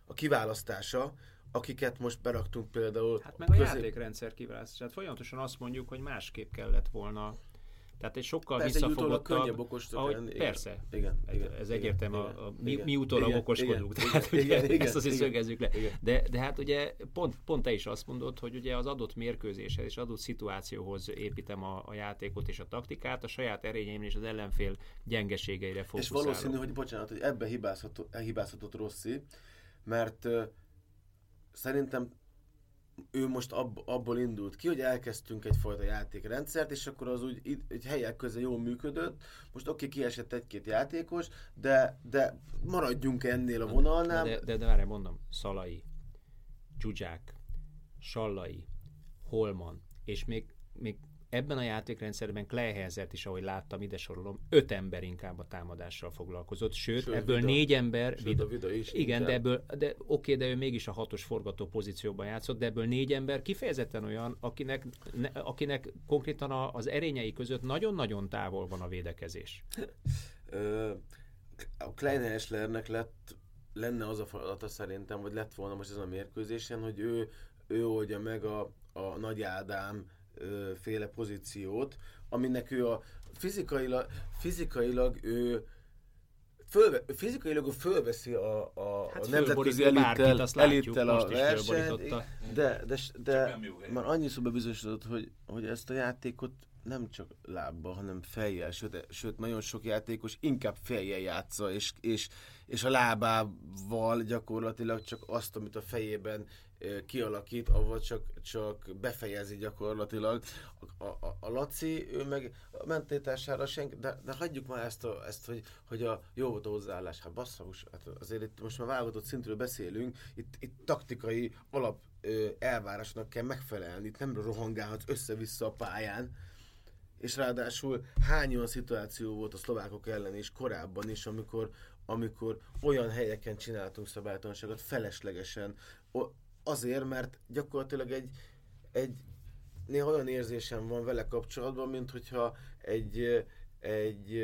a kiválasztása, akiket most beraktunk például. Hát meg a közé... játékrendszer kiválasztása. Tehát folyamatosan azt mondjuk, hogy másképp kellett volna tehát egy sokkal persze, visszafogottabb... könnyebb okosnak ahogy, lenni. Persze. Igen, igen, ez egyértelmű. A, a, mi, mi utólag igen, okoskodunk. Igen, tehát igen, ugye, igen, ezt azért igen, szögezzük le. Igen. De, de hát ugye pont, pont te is azt mondod, hogy ugye az adott mérkőzéshez és adott szituációhoz építem a, a játékot és a taktikát, a saját erényeim és az ellenfél gyengeségeire fókuszálok. És valószínű, hogy bocsánat, hogy ebbe hibázhatott, hibázhatott Rossi, mert uh, szerintem ő most ab, abból indult ki, hogy elkezdtünk egyfajta játékrendszert, és akkor az úgy egy helyek közé jól működött. Most oké, okay, kiesett egy-két játékos, de, de maradjunk ennél a vonalnál. De, de, de várj, mondom, Szalai, Dzsuzsák, Sallai, Holman, és még, még ebben a játékrendszerben Kleinhezert is, ahogy láttam, ide sorolom, öt ember inkább a támadással foglalkozott, sőt, sőt ebből vida, négy ember... Sőt, vida, vida is igen, inkább. de ebből, de oké, de ő mégis a hatos forgató pozícióban játszott, de ebből négy ember kifejezetten olyan, akinek, ne, akinek konkrétan a, az erényei között nagyon-nagyon távol van a védekezés. a Kleinheslernek lett lenne az a feladata szerintem, vagy lett volna most ez a mérkőzésen, hogy ő, ő oldja meg a, a Nagy Ádám féle pozíciót, aminek ő a fizikailag, fizikailag ő fölve, fizikailag fölveszi a, a, Hát a nemzetközi elittel, elittel a versenyt, de, de, de már annyiszor bebizonyosodott, hogy, hogy ezt a játékot nem csak lábbal, hanem fejjel, sőt, sőt nagyon sok játékos inkább fejjel játsza, és, és, és a lábával gyakorlatilag csak azt, amit a fejében kialakít, avval csak, csak befejezi gyakorlatilag. A, a, a Laci, ő meg a mentalitására senki, de, de hagyjuk már ezt, a, ezt hogy, hogy a jó volt a hozzáállás. Hát basszaus, hát azért itt most már válogatott szintről beszélünk, itt, itt taktikai alap ö, elvárásnak kell megfelelni, itt nem rohangálhatsz össze-vissza a pályán, és ráadásul hány olyan szituáció volt a szlovákok ellen is korábban is, amikor, amikor olyan helyeken csináltunk szabálytalanságot feleslegesen, azért, mert gyakorlatilag egy, egy néha olyan érzésem van vele kapcsolatban, mint hogyha egy, egy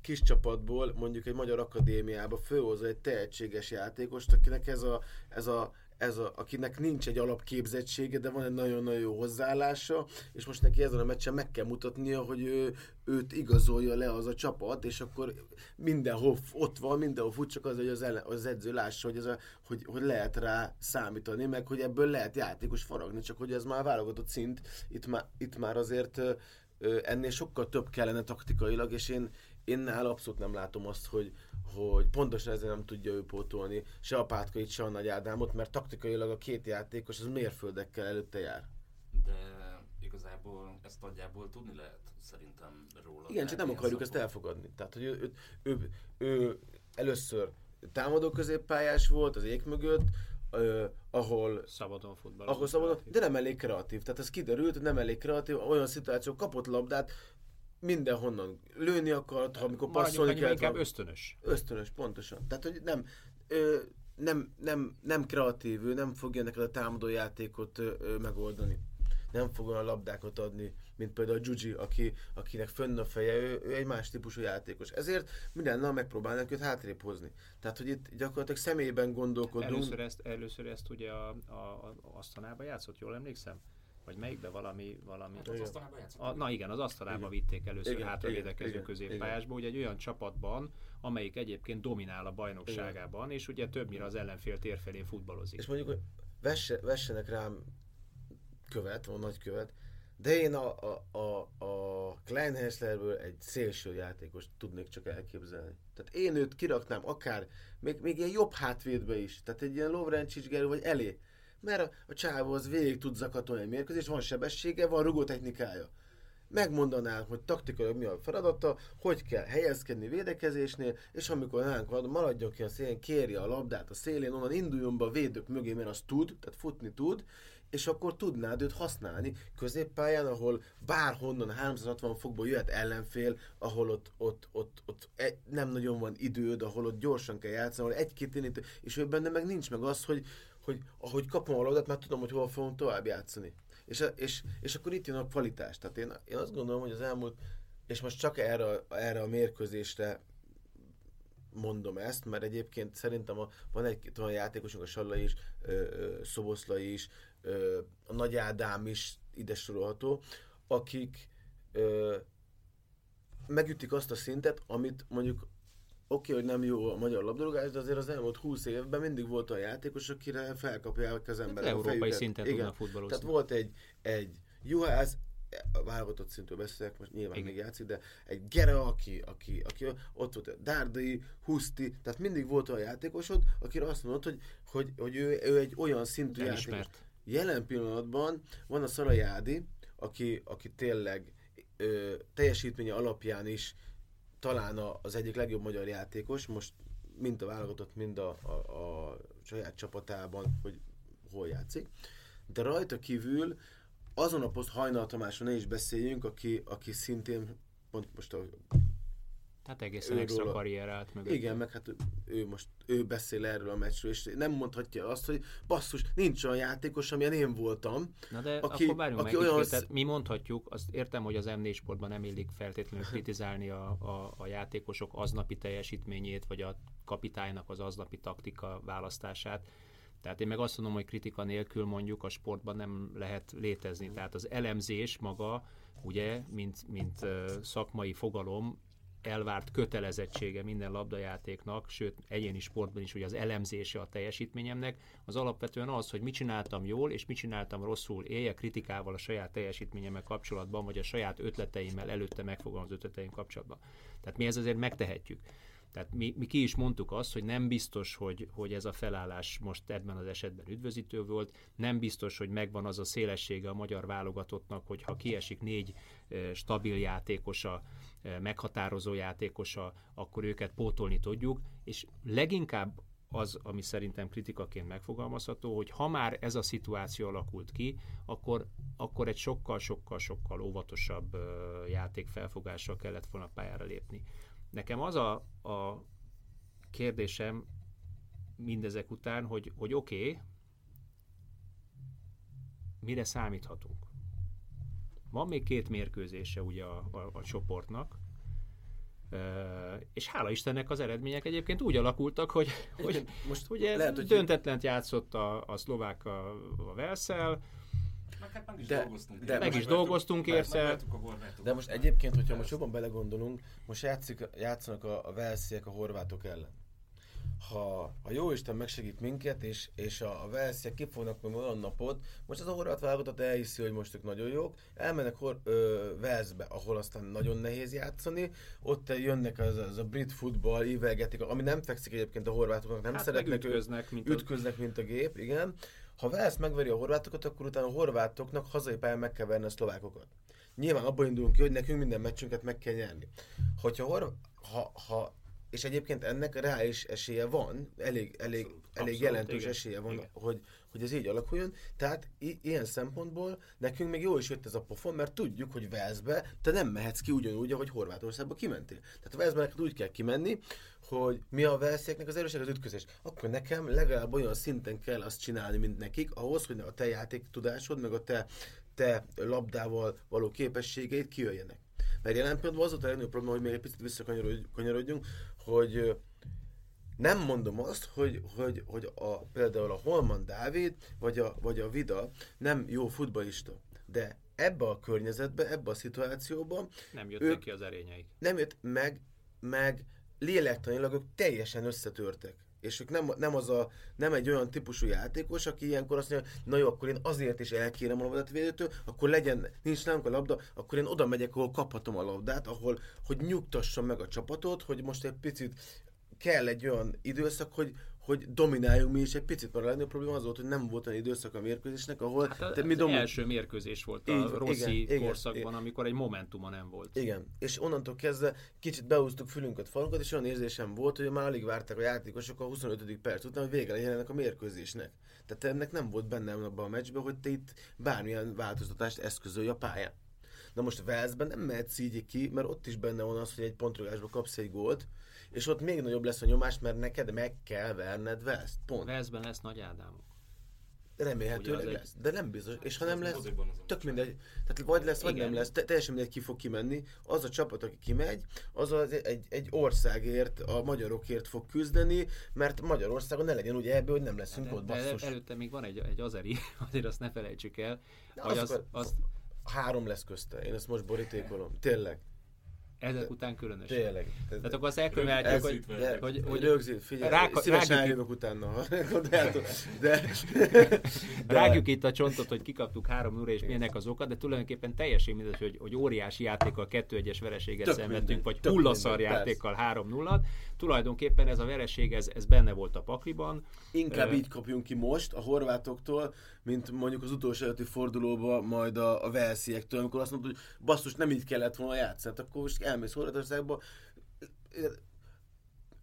kis csapatból mondjuk egy magyar akadémiába fölhozza egy tehetséges játékost, akinek ez a, ez a ez a, akinek nincs egy alapképzettsége, de van egy nagyon-nagyon jó hozzáállása, és most neki ezen a meccsen meg kell mutatnia, hogy ő, őt igazolja le az a csapat, és akkor mindenhol ott van, mindenhol fut, csak az, hogy az, ellen, az edző lássa, hogy, ez a, hogy, hogy lehet rá számítani, meg hogy ebből lehet játékos faragni, csak hogy ez már válogatott szint, itt már, itt már azért ennél sokkal több kellene taktikailag, és én, én nála abszolút nem látom azt, hogy, hogy pontosan ezzel nem tudja ő pótolni se a Pátkait, se a Nagy Ádámot, mert taktikailag a két játékos az mérföldekkel előtte jár. De igazából ezt nagyjából tudni lehet szerintem róla. Igen, csak nem akarjuk ezt elfogadni. Tehát, hogy ő, ő, ő, ő először támadó középpályás volt az ég mögött, ö, ahol Szabadon futball. ahol szabadon, de nem elég kreatív. Tehát ez kiderült, hogy nem elég kreatív, olyan szituáció, kapott labdát, mindenhonnan lőni akart, ha amikor passzolni kellett. inkább ösztönös. Ösztönös, pontosan. Tehát, hogy nem, ö, nem, nem, nem kreatív, ő nem fogja neked a támadó játékot ö, ö, megoldani. Nem fog olyan labdákat adni, mint például a Gyugyi, aki, akinek fönn a feje, ő, ő egy más típusú játékos. Ezért minden nap megpróbálnak őt hátrébb hozni. Tehát, hogy itt gyakorlatilag személyben gondolkodunk. Először ezt, először ezt ugye a, a, a Asztanában játszott, jól emlékszem? Vagy melyikbe valami... valami Hát az a, na igen, az asztalába Igen. vitték először Igen, hátra igen, védekező igen, középpályásba, ugye egy olyan csapatban, amelyik egyébként dominál a bajnokságában, és ugye többnyire az ellenfél tér felé futballozik. És mondjuk, hogy vesse, vessenek rám követ, vagy nagy követ, de én a, a, a, a Klein Hesslerből egy szélső játékos tudnék csak elképzelni. Tehát én őt kiraknám akár, még, még ilyen jobb hátvédbe is, tehát egy ilyen Lovrencsics Gerő vagy elé. Mert a, a csávó végig tud zakatolni egy mérkőzést, van sebessége, van rugótechnikája. Megmondanám, hogy taktikailag mi a feladata, hogy kell helyezkedni védekezésnél, és amikor nálunk van, maradjon ki a szélén, kérje a labdát a szélén, onnan induljon be a védők mögé, mert az tud, tehát futni tud, és akkor tudnád őt használni középpályán, ahol bárhonnan 360 fokból jöhet ellenfél, ahol ott, ott, ott, ott egy, nem nagyon van időd, ahol ott gyorsan kell játszani, ahol egy-két és ő benne meg nincs meg az, hogy, hogy ahogy kapom a labdát, már tudom, hogy hol fogom tovább játszani. És, és, és akkor itt jön a kvalitás. Tehát én, én azt gondolom, hogy az elmúlt, és most csak erre, erre a mérkőzésre mondom ezt, mert egyébként szerintem a, van egy olyan játékosunk, a Sallai is, ö, ö, Szoboszlai is, ö, a Nagy Ádám is ide sorolható, akik ö, megütik azt a szintet, amit mondjuk oké, hogy nem jó a magyar labdarúgás, de azért az elmúlt 20 évben mindig volt olyan játékos, akire felkapják az emberek a Európai fejüket. szinten Igen. tudnak futballozni. Tehát volt egy, egy Juhász, válogatott szintől beszélek, most nyilván Igen. még játszik, de egy Gera, aki, aki, aki ott volt, Dárdai, Huszti, tehát mindig volt olyan játékosod, akire azt mondod, hogy, hogy, hogy ő, ő egy olyan szintű játékos. Elismert. Jelen pillanatban van a Szarajádi, aki, aki tényleg ö, teljesítménye alapján is talán az egyik legjobb magyar játékos, most mind a válogatott, mind a, a, a saját csapatában, hogy hol játszik. De rajta kívül azon a poszt Hajnal Tamásról ne is beszéljünk, aki, aki szintén pont most a Tehát egészen extra róla. karrier állt mögött. igen, meg hát ő most ő beszél erről a meccsről, és nem mondhatja azt, hogy basszus, nincs olyan játékos, amilyen én voltam. Na de aki- akkor várjunk aki meg olyan tehát mi mondhatjuk, azt értem, hogy az M4 sportban nem illik feltétlenül kritizálni a, a, a játékosok aznapi teljesítményét, vagy a kapitánynak az aznapi taktika választását. Tehát én meg azt mondom, hogy kritika nélkül mondjuk a sportban nem lehet létezni. Tehát az elemzés maga, ugye, mint, mint szakmai fogalom, elvárt kötelezettsége minden labdajátéknak, sőt egyéni sportban is, hogy az elemzése a teljesítményemnek, az alapvetően az, hogy mit csináltam jól, és mit csináltam rosszul, élje kritikával a saját teljesítményemmel kapcsolatban, vagy a saját ötleteimmel előtte megfogalmazott ötleteim kapcsolatban. Tehát mi ez azért megtehetjük. Tehát mi, mi ki is mondtuk azt, hogy nem biztos, hogy, hogy ez a felállás most ebben az esetben üdvözítő volt, nem biztos, hogy megvan az a szélessége a magyar válogatottnak, hogy ha kiesik négy stabil játékosa, meghatározó játékosa, akkor őket pótolni tudjuk, és leginkább az, ami szerintem kritikaként megfogalmazható, hogy ha már ez a szituáció alakult ki, akkor, akkor egy sokkal-sokkal-sokkal óvatosabb játékfelfogással kellett volna pályára lépni. Nekem az a, a kérdésem mindezek után, hogy, hogy oké, okay, mire számíthatunk? Van még két mérkőzése ugye a, a, a csoportnak, és hála Istennek az eredmények egyébként úgy alakultak, hogy, hogy most ugye lehet, hogy döntetlent játszott a, a szlovák a, a Velszel, meg hát meg is de, dolgoztunk. De meg is dolgoztunk érte. De most egyébként, hogyha most jobban belegondolunk, most játszik, játszanak a, a Velsziek a horvátok ellen ha a jó Isten megsegít minket, és, és a, a Velsziek kifognak meg olyan napot, most az a horvát válogatott elhiszi, hogy most ők nagyon jók, elmennek hor, ö, Velszbe, ahol aztán nagyon nehéz játszani, ott jönnek az, az a brit futball, ívelgetik, ami nem fekszik egyébként a horvátoknak, nem hát szeretnek, ütköznek, mint, ütköznek, mint a gép, igen. Ha Velsz megveri a horvátokat, akkor utána a horvátoknak hazai pályán meg kell verni a szlovákokat. Nyilván abból indulunk ki, hogy nekünk minden meccsünket meg kell nyerni. Hogyha hor, ha, ha és egyébként ennek reális esélye van, elég, elég, abszolút, elég abszolút, jelentős igen. esélye van, hogy, hogy ez így alakuljon. Tehát i- ilyen szempontból nekünk még jó is jött ez a pofon, mert tudjuk, hogy Velszbe te nem mehetsz ki ugyanúgy, ahogy Horvátországba kimentél. Tehát Velszbe neked úgy kell kimenni, hogy mi a Velszéknek az erőség az ütközés. Akkor nekem legalább olyan szinten kell azt csinálni, mint nekik, ahhoz, hogy a te játék tudásod, meg a te, te labdával való képességeid kijöjjenek. Mert jelen pillanatban az volt a legnagyobb probléma, hogy még egy picit visszakanyarodjunk, hogy nem mondom azt, hogy, hogy, hogy a, például a Holman Dávid vagy a, vagy a Vida nem jó futbalista, de ebbe a környezetbe, ebbe a szituációban nem jöttek ki az erényeik. Nem jött meg, meg lélektanilag ők teljesen összetörtek és ők nem, nem, az a, nem egy olyan típusú játékos, aki ilyenkor azt mondja, na jó, akkor én azért is elkérem a labdát védőtől, akkor legyen, nincs nálunk a labda, akkor én oda megyek, ahol kaphatom a labdát, ahol, hogy nyugtassam meg a csapatot, hogy most egy picit kell egy olyan időszak, hogy, hogy domináljunk mi is egy picit, mert a legnagyobb probléma az volt, hogy nem volt olyan időszak a mérkőzésnek, ahol... Hát te mi domin... első mérkőzés volt a így, Rossi igen, korszakban, igen, amikor egy momentuma nem volt. Igen, és onnantól kezdve kicsit beúztuk fülünket, falunkat, és olyan érzésem volt, hogy már alig várták a játékosok a 25. perc után, hogy vége legyen ennek a mérkőzésnek. Tehát ennek nem volt benne abban a meccsben, hogy te itt bármilyen változtatást eszközölj a pályán. Na most Velszben nem mehetsz így ki, mert ott is benne van az, hogy egy pontrugásba kapsz egy gólt, és ott még nagyobb lesz a nyomás, mert neked meg kell verned Velsz. Pont. Velszben lesz Nagy Ádámok. Remélhetőleg egy... lesz, de nem biztos. És ha nem lesz, tök mindegy. Tehát vagy lesz, vagy Igen. nem lesz, te, teljesen mindegy, ki fog kimenni. Az a csapat, aki kimegy, az az egy, egy országért, a magyarokért fog küzdeni, mert Magyarországon ne legyen ugye ebből, hogy nem leszünk de, ott basszus. De előtte még van egy, egy azeri, azért azt ne felejtsük el, de hogy az, az, az, Három lesz közte, én ezt most borítékolom. Tényleg. Ezek de, után különösen. Tényleg. Tehát akkor azt elkövetjük, hogy, hogy, hogy, hogy rögzít, figyelj, rá, szívesen rágjuk, utána. De, de, de, rágjuk itt a csontot, hogy kikaptuk 3 0 és milyenek az oka, de tulajdonképpen teljesen mindegy, hogy, hogy óriási játékkal 2-1-es vereséget szenvedtünk, vagy hullaszar játékkal 3 0 Tulajdonképpen ez a vereség, ez, ez benne volt a pakliban. Inkább uh, így kapjunk ki most a horvátoktól, mint mondjuk az utolsó előtti fordulóba majd a, a velsziektől, amikor azt mondod, hogy basszus, nem így kellett volna játszani. Hát akkor most elmész Horvátországba,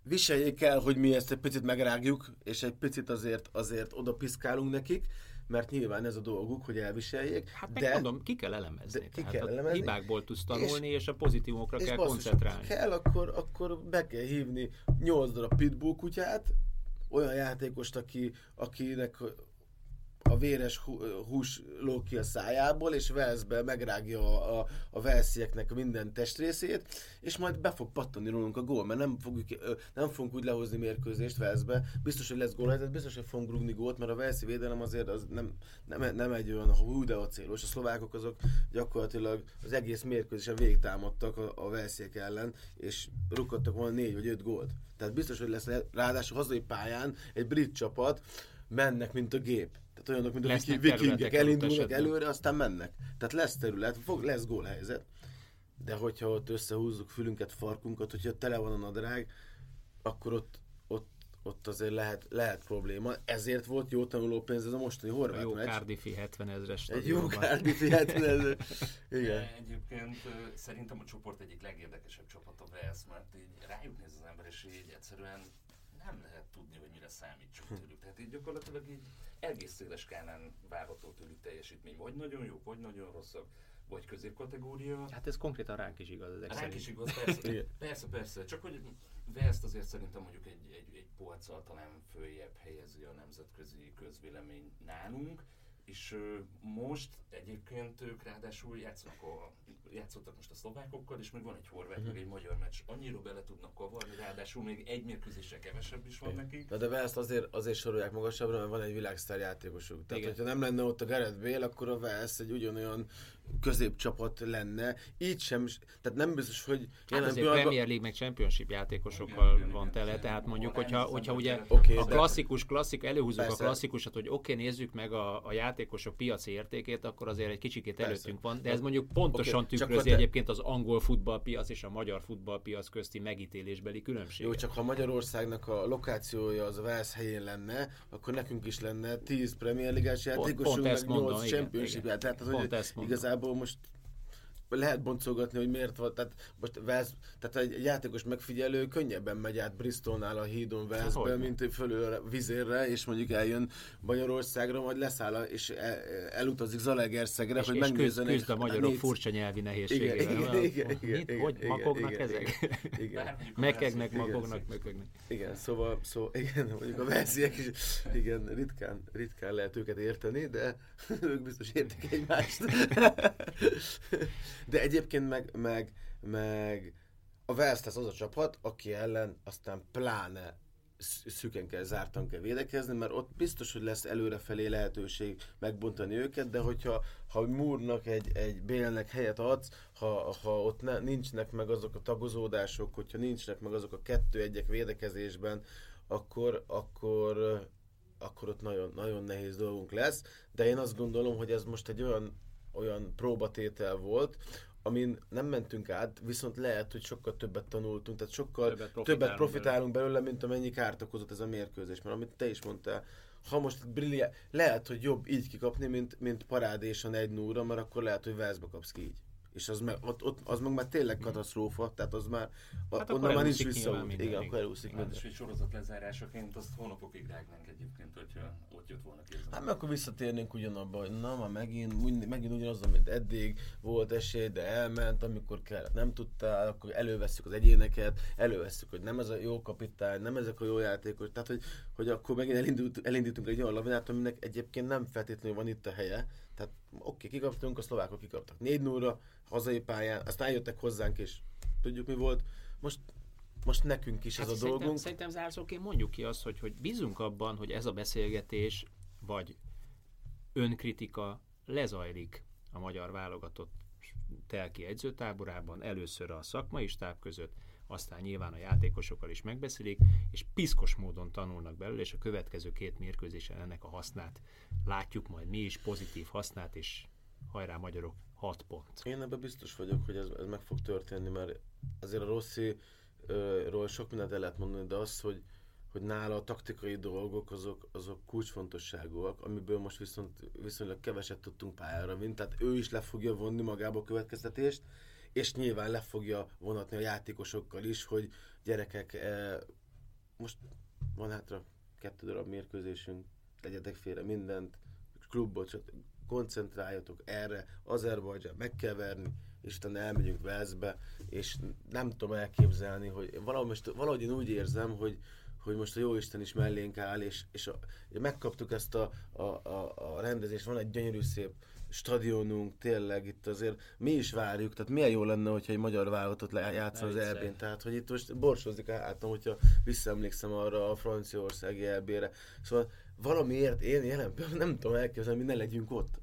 viseljék el, hogy mi ezt egy picit megrágjuk, és egy picit azért, azért oda piszkálunk nekik, mert nyilván ez a dolguk, hogy elviseljék. Hát de mondom, ki kell elemezni. De ki kell elemezni. Hibákból tudsz tanulni, és, és a pozitívumokra kell basszus, koncentrálni. kell, akkor, akkor be kell hívni 8 darab pitbull kutyát, olyan játékost, aki, akinek a véres hús ló ki a szájából, és Velszbe megrágja a, a, a minden testrészét, és majd be fog pattani rólunk a gól, mert nem, fogjuk, nem fogunk úgy lehozni mérkőzést Velszbe. Biztos, hogy lesz gól, biztos, hogy fogunk rúgni gólt, mert a Velszi védelem azért az nem, nem, nem egy olyan hú, de a célos. A szlovákok azok gyakorlatilag az egész mérkőzésen végig támadtak a, a Velsziek ellen, és rukadtak volna négy vagy öt gólt. Tehát biztos, hogy lesz ráadásul hazai pályán egy brit csapat, mennek, mint a gép. Tehát olyanok, mint a vikingek, elindulnak előre, aztán mennek. Tehát lesz terület, fog, lesz gólhelyzet. De hogyha ott összehúzzuk fülünket, farkunkat, hogyha tele van a nadrág, akkor ott, ott, ott azért lehet, lehet probléma. Ezért volt jó tanuló pénz ez a mostani horvát jó meccs. Cardiffi 70 ezres Egy jó Cardiffi 70 ezres. Igen. Egyébként szerintem a csoport egyik legérdekesebb csapat a Wales, mert így rájuk néz az ember, és így egyszerűen nem lehet tudni, hogy mire számítsunk tőlük. Tehát így gyakorlatilag így egész széles skálán várható tőlük teljesítmény. Vagy nagyon jó, vagy nagyon rosszak, vagy középkategória. Hát ez konkrétan ránk is igaz. Ezek ránk is igaz, persze, persze, persze. Csak hogy West azért szerintem mondjuk egy, egy, egy polccal talán följebb helyezi a nemzetközi közvélemény nálunk, és ö, most egyébként ők ráadásul játszanak a, játszottak most a szlovákokkal, és még van egy horvát, uh-huh. meg egy magyar meccs. Annyira bele tudnak kavarni, ráadásul még egy mérkőzésre kevesebb is van nekik. Na de Velszt azért, azért sorolják magasabbra, mert van egy világsztár játékosuk. Tehát, Igen. hogyha nem lenne ott a Gareth Bale, akkor a Velsz egy ugyanolyan középcsapat lenne. Így sem, tehát nem biztos, hogy hát azért pillanatban... Premier League meg Championship játékosokkal igen, van tele, igen, tehát mondjuk, hogyha, hogyha ugye okay, a klasszikus, klasszik, előhúzzuk persze. a klasszikusat, hogy oké, okay, nézzük meg a, a játékosok piaci értékét, akkor azért egy kicsikét előttünk van, de ez mondjuk pontosan okay, tükrözi te... egyébként az angol futballpiac és a magyar futballpiac közti megítélésbeli különbség. Jó, csak ha Magyarországnak a lokációja az Velsz helyén lenne, akkor nekünk is lenne 10 Premier Ligás játékosunk, meg 8 Championship, tehát az, hogy igazából most lehet boncolgatni, hogy miért van, tehát most Vesz, tehát egy játékos megfigyelő könnyebben megy át Bristolnál a hídon Veszbe, mint fölül a vizérre, és mondjuk eljön Magyarországra, majd leszáll és el, elutazik Zalegerszegre, és, hogy megnézzen. És küzd a magyarok négy... furcsa nyelvi nehézségével. Igen, igen, igen, igen, Hogy igen, makognak igen, ezek? Igen. Mekegnek, makognak, mekegnek. Igen, szóval, szóval igen, mondjuk a Vesziek is, igen, ritkán, ritkán lehet őket érteni, de ők biztos értik egymást. De egyébként meg, meg, meg a lesz az a csapat, aki ellen aztán pláne szüken kell, zártan kell védekezni, mert ott biztos, hogy lesz előrefelé lehetőség megbontani őket, de hogyha ha Múrnak egy, egy Bélnek helyet adsz, ha, ha ott ne, nincsnek meg azok a tagozódások, hogyha nincsnek meg azok a kettő egyek védekezésben, akkor, akkor, akkor ott nagyon, nagyon nehéz dolgunk lesz, de én azt gondolom, hogy ez most egy olyan olyan próbatétel volt, amin nem mentünk át, viszont lehet, hogy sokkal többet tanultunk, tehát sokkal többet profitálunk, többet profitálunk belőle. belőle, mint amennyi kárt okozott ez a mérkőzés. Mert amit te is mondtál, ha most brilliá... lehet, hogy jobb így kikapni, mint, mint parádésan egy núra, mert akkor lehet, hogy Velszbe kapsz ki így és az meg, ott, ott, az meg már tényleg katasztrófa, tehát az már, hát onnan már nincs vissza. Igen, akkor elúszik minden. És egy sorozat lezárásaként azt hónapokig rágnánk egyébként, hogyha ott jött volna kézzel. Hát meg akkor visszatérnénk ugyanabba, hogy na már megint, megint ugyanaz, amit eddig volt esély, de elment, amikor kellett, nem tudtál, akkor elővesszük az egyéneket, elővesszük, hogy nem ez a jó kapitány, nem ezek a jó játékos, tehát hogy, hogy akkor megint elindult, elindítunk egy olyan lavinát, aminek egyébként nem feltétlenül van itt a helye, tehát oké, okay, kikaptunk, a szlovákok kikaptak 4 0 hazai pályán, aztán eljöttek hozzánk, és tudjuk mi volt. Most most nekünk is hát ez a szerintem, dolgunk. Szerintem zárszóként mondjuk ki azt, hogy, hogy bízunk abban, hogy ez a beszélgetés, vagy önkritika lezajlik a magyar válogatott telki edzőtáborában, először a szakmai stáb között, aztán nyilván a játékosokkal is megbeszélik, és piszkos módon tanulnak belőle, és a következő két mérkőzésen ennek a hasznát látjuk majd mi is, pozitív hasznát, és hajrá magyarok, 6 pont. Én ebben biztos vagyok, hogy ez, ez meg fog történni, mert azért a Rossi ról sok mindent el lehet mondani, de az, hogy, hogy nála a taktikai dolgok azok, azok kulcsfontosságúak, amiből most viszont viszonylag keveset tudtunk pályára vinni, tehát ő is le fogja vonni magába a következtetést, és nyilván le fogja vonatni a játékosokkal is, hogy gyerekek, eh, most van hátra kettő darab mérkőzésünk, tegyetek félre mindent, klubot, koncentráljatok erre, Azerbajdzsán meg kell verni, és utána elmegyünk Velszbe, és nem tudom elképzelni, hogy valahogy, most, valahogy én úgy érzem, hogy, hogy most a Jóisten is mellénk áll, és, és a, megkaptuk ezt a, a, a, a rendezést, van egy gyönyörű szép stadionunk, tényleg itt azért mi is várjuk, tehát milyen jó lenne, hogyha egy magyar válogatott játszana az erbén, tehát hogy itt most borsozik álltam, hogyha visszaemlékszem arra a franciaországi erbére. Szóval valamiért én jelen nem tudom elképzelni, hogy ne legyünk ott.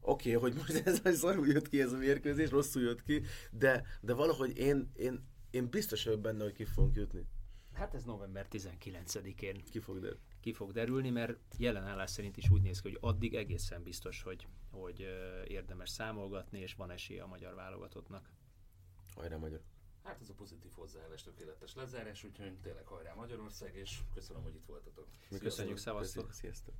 Oké, okay, hogy most ez a szarul jött ki ez a mérkőzés, rosszul jött ki, de, de valahogy én, én, én biztos vagyok benne, hogy ki fogunk jutni. Hát ez november 19-én ki fog, derülni. Ki fog derülni, mert jelen állás szerint is úgy néz ki, hogy addig egészen biztos, hogy, hogy érdemes számolgatni, és van esély a magyar válogatottnak. Hajrá magyar! Hát ez a pozitív hozzáállás tökéletes lezárás, úgyhogy tényleg hajrá Magyarország, és köszönöm, hogy itt voltatok. Mi köszönjük, szevasztok! Sziasztok!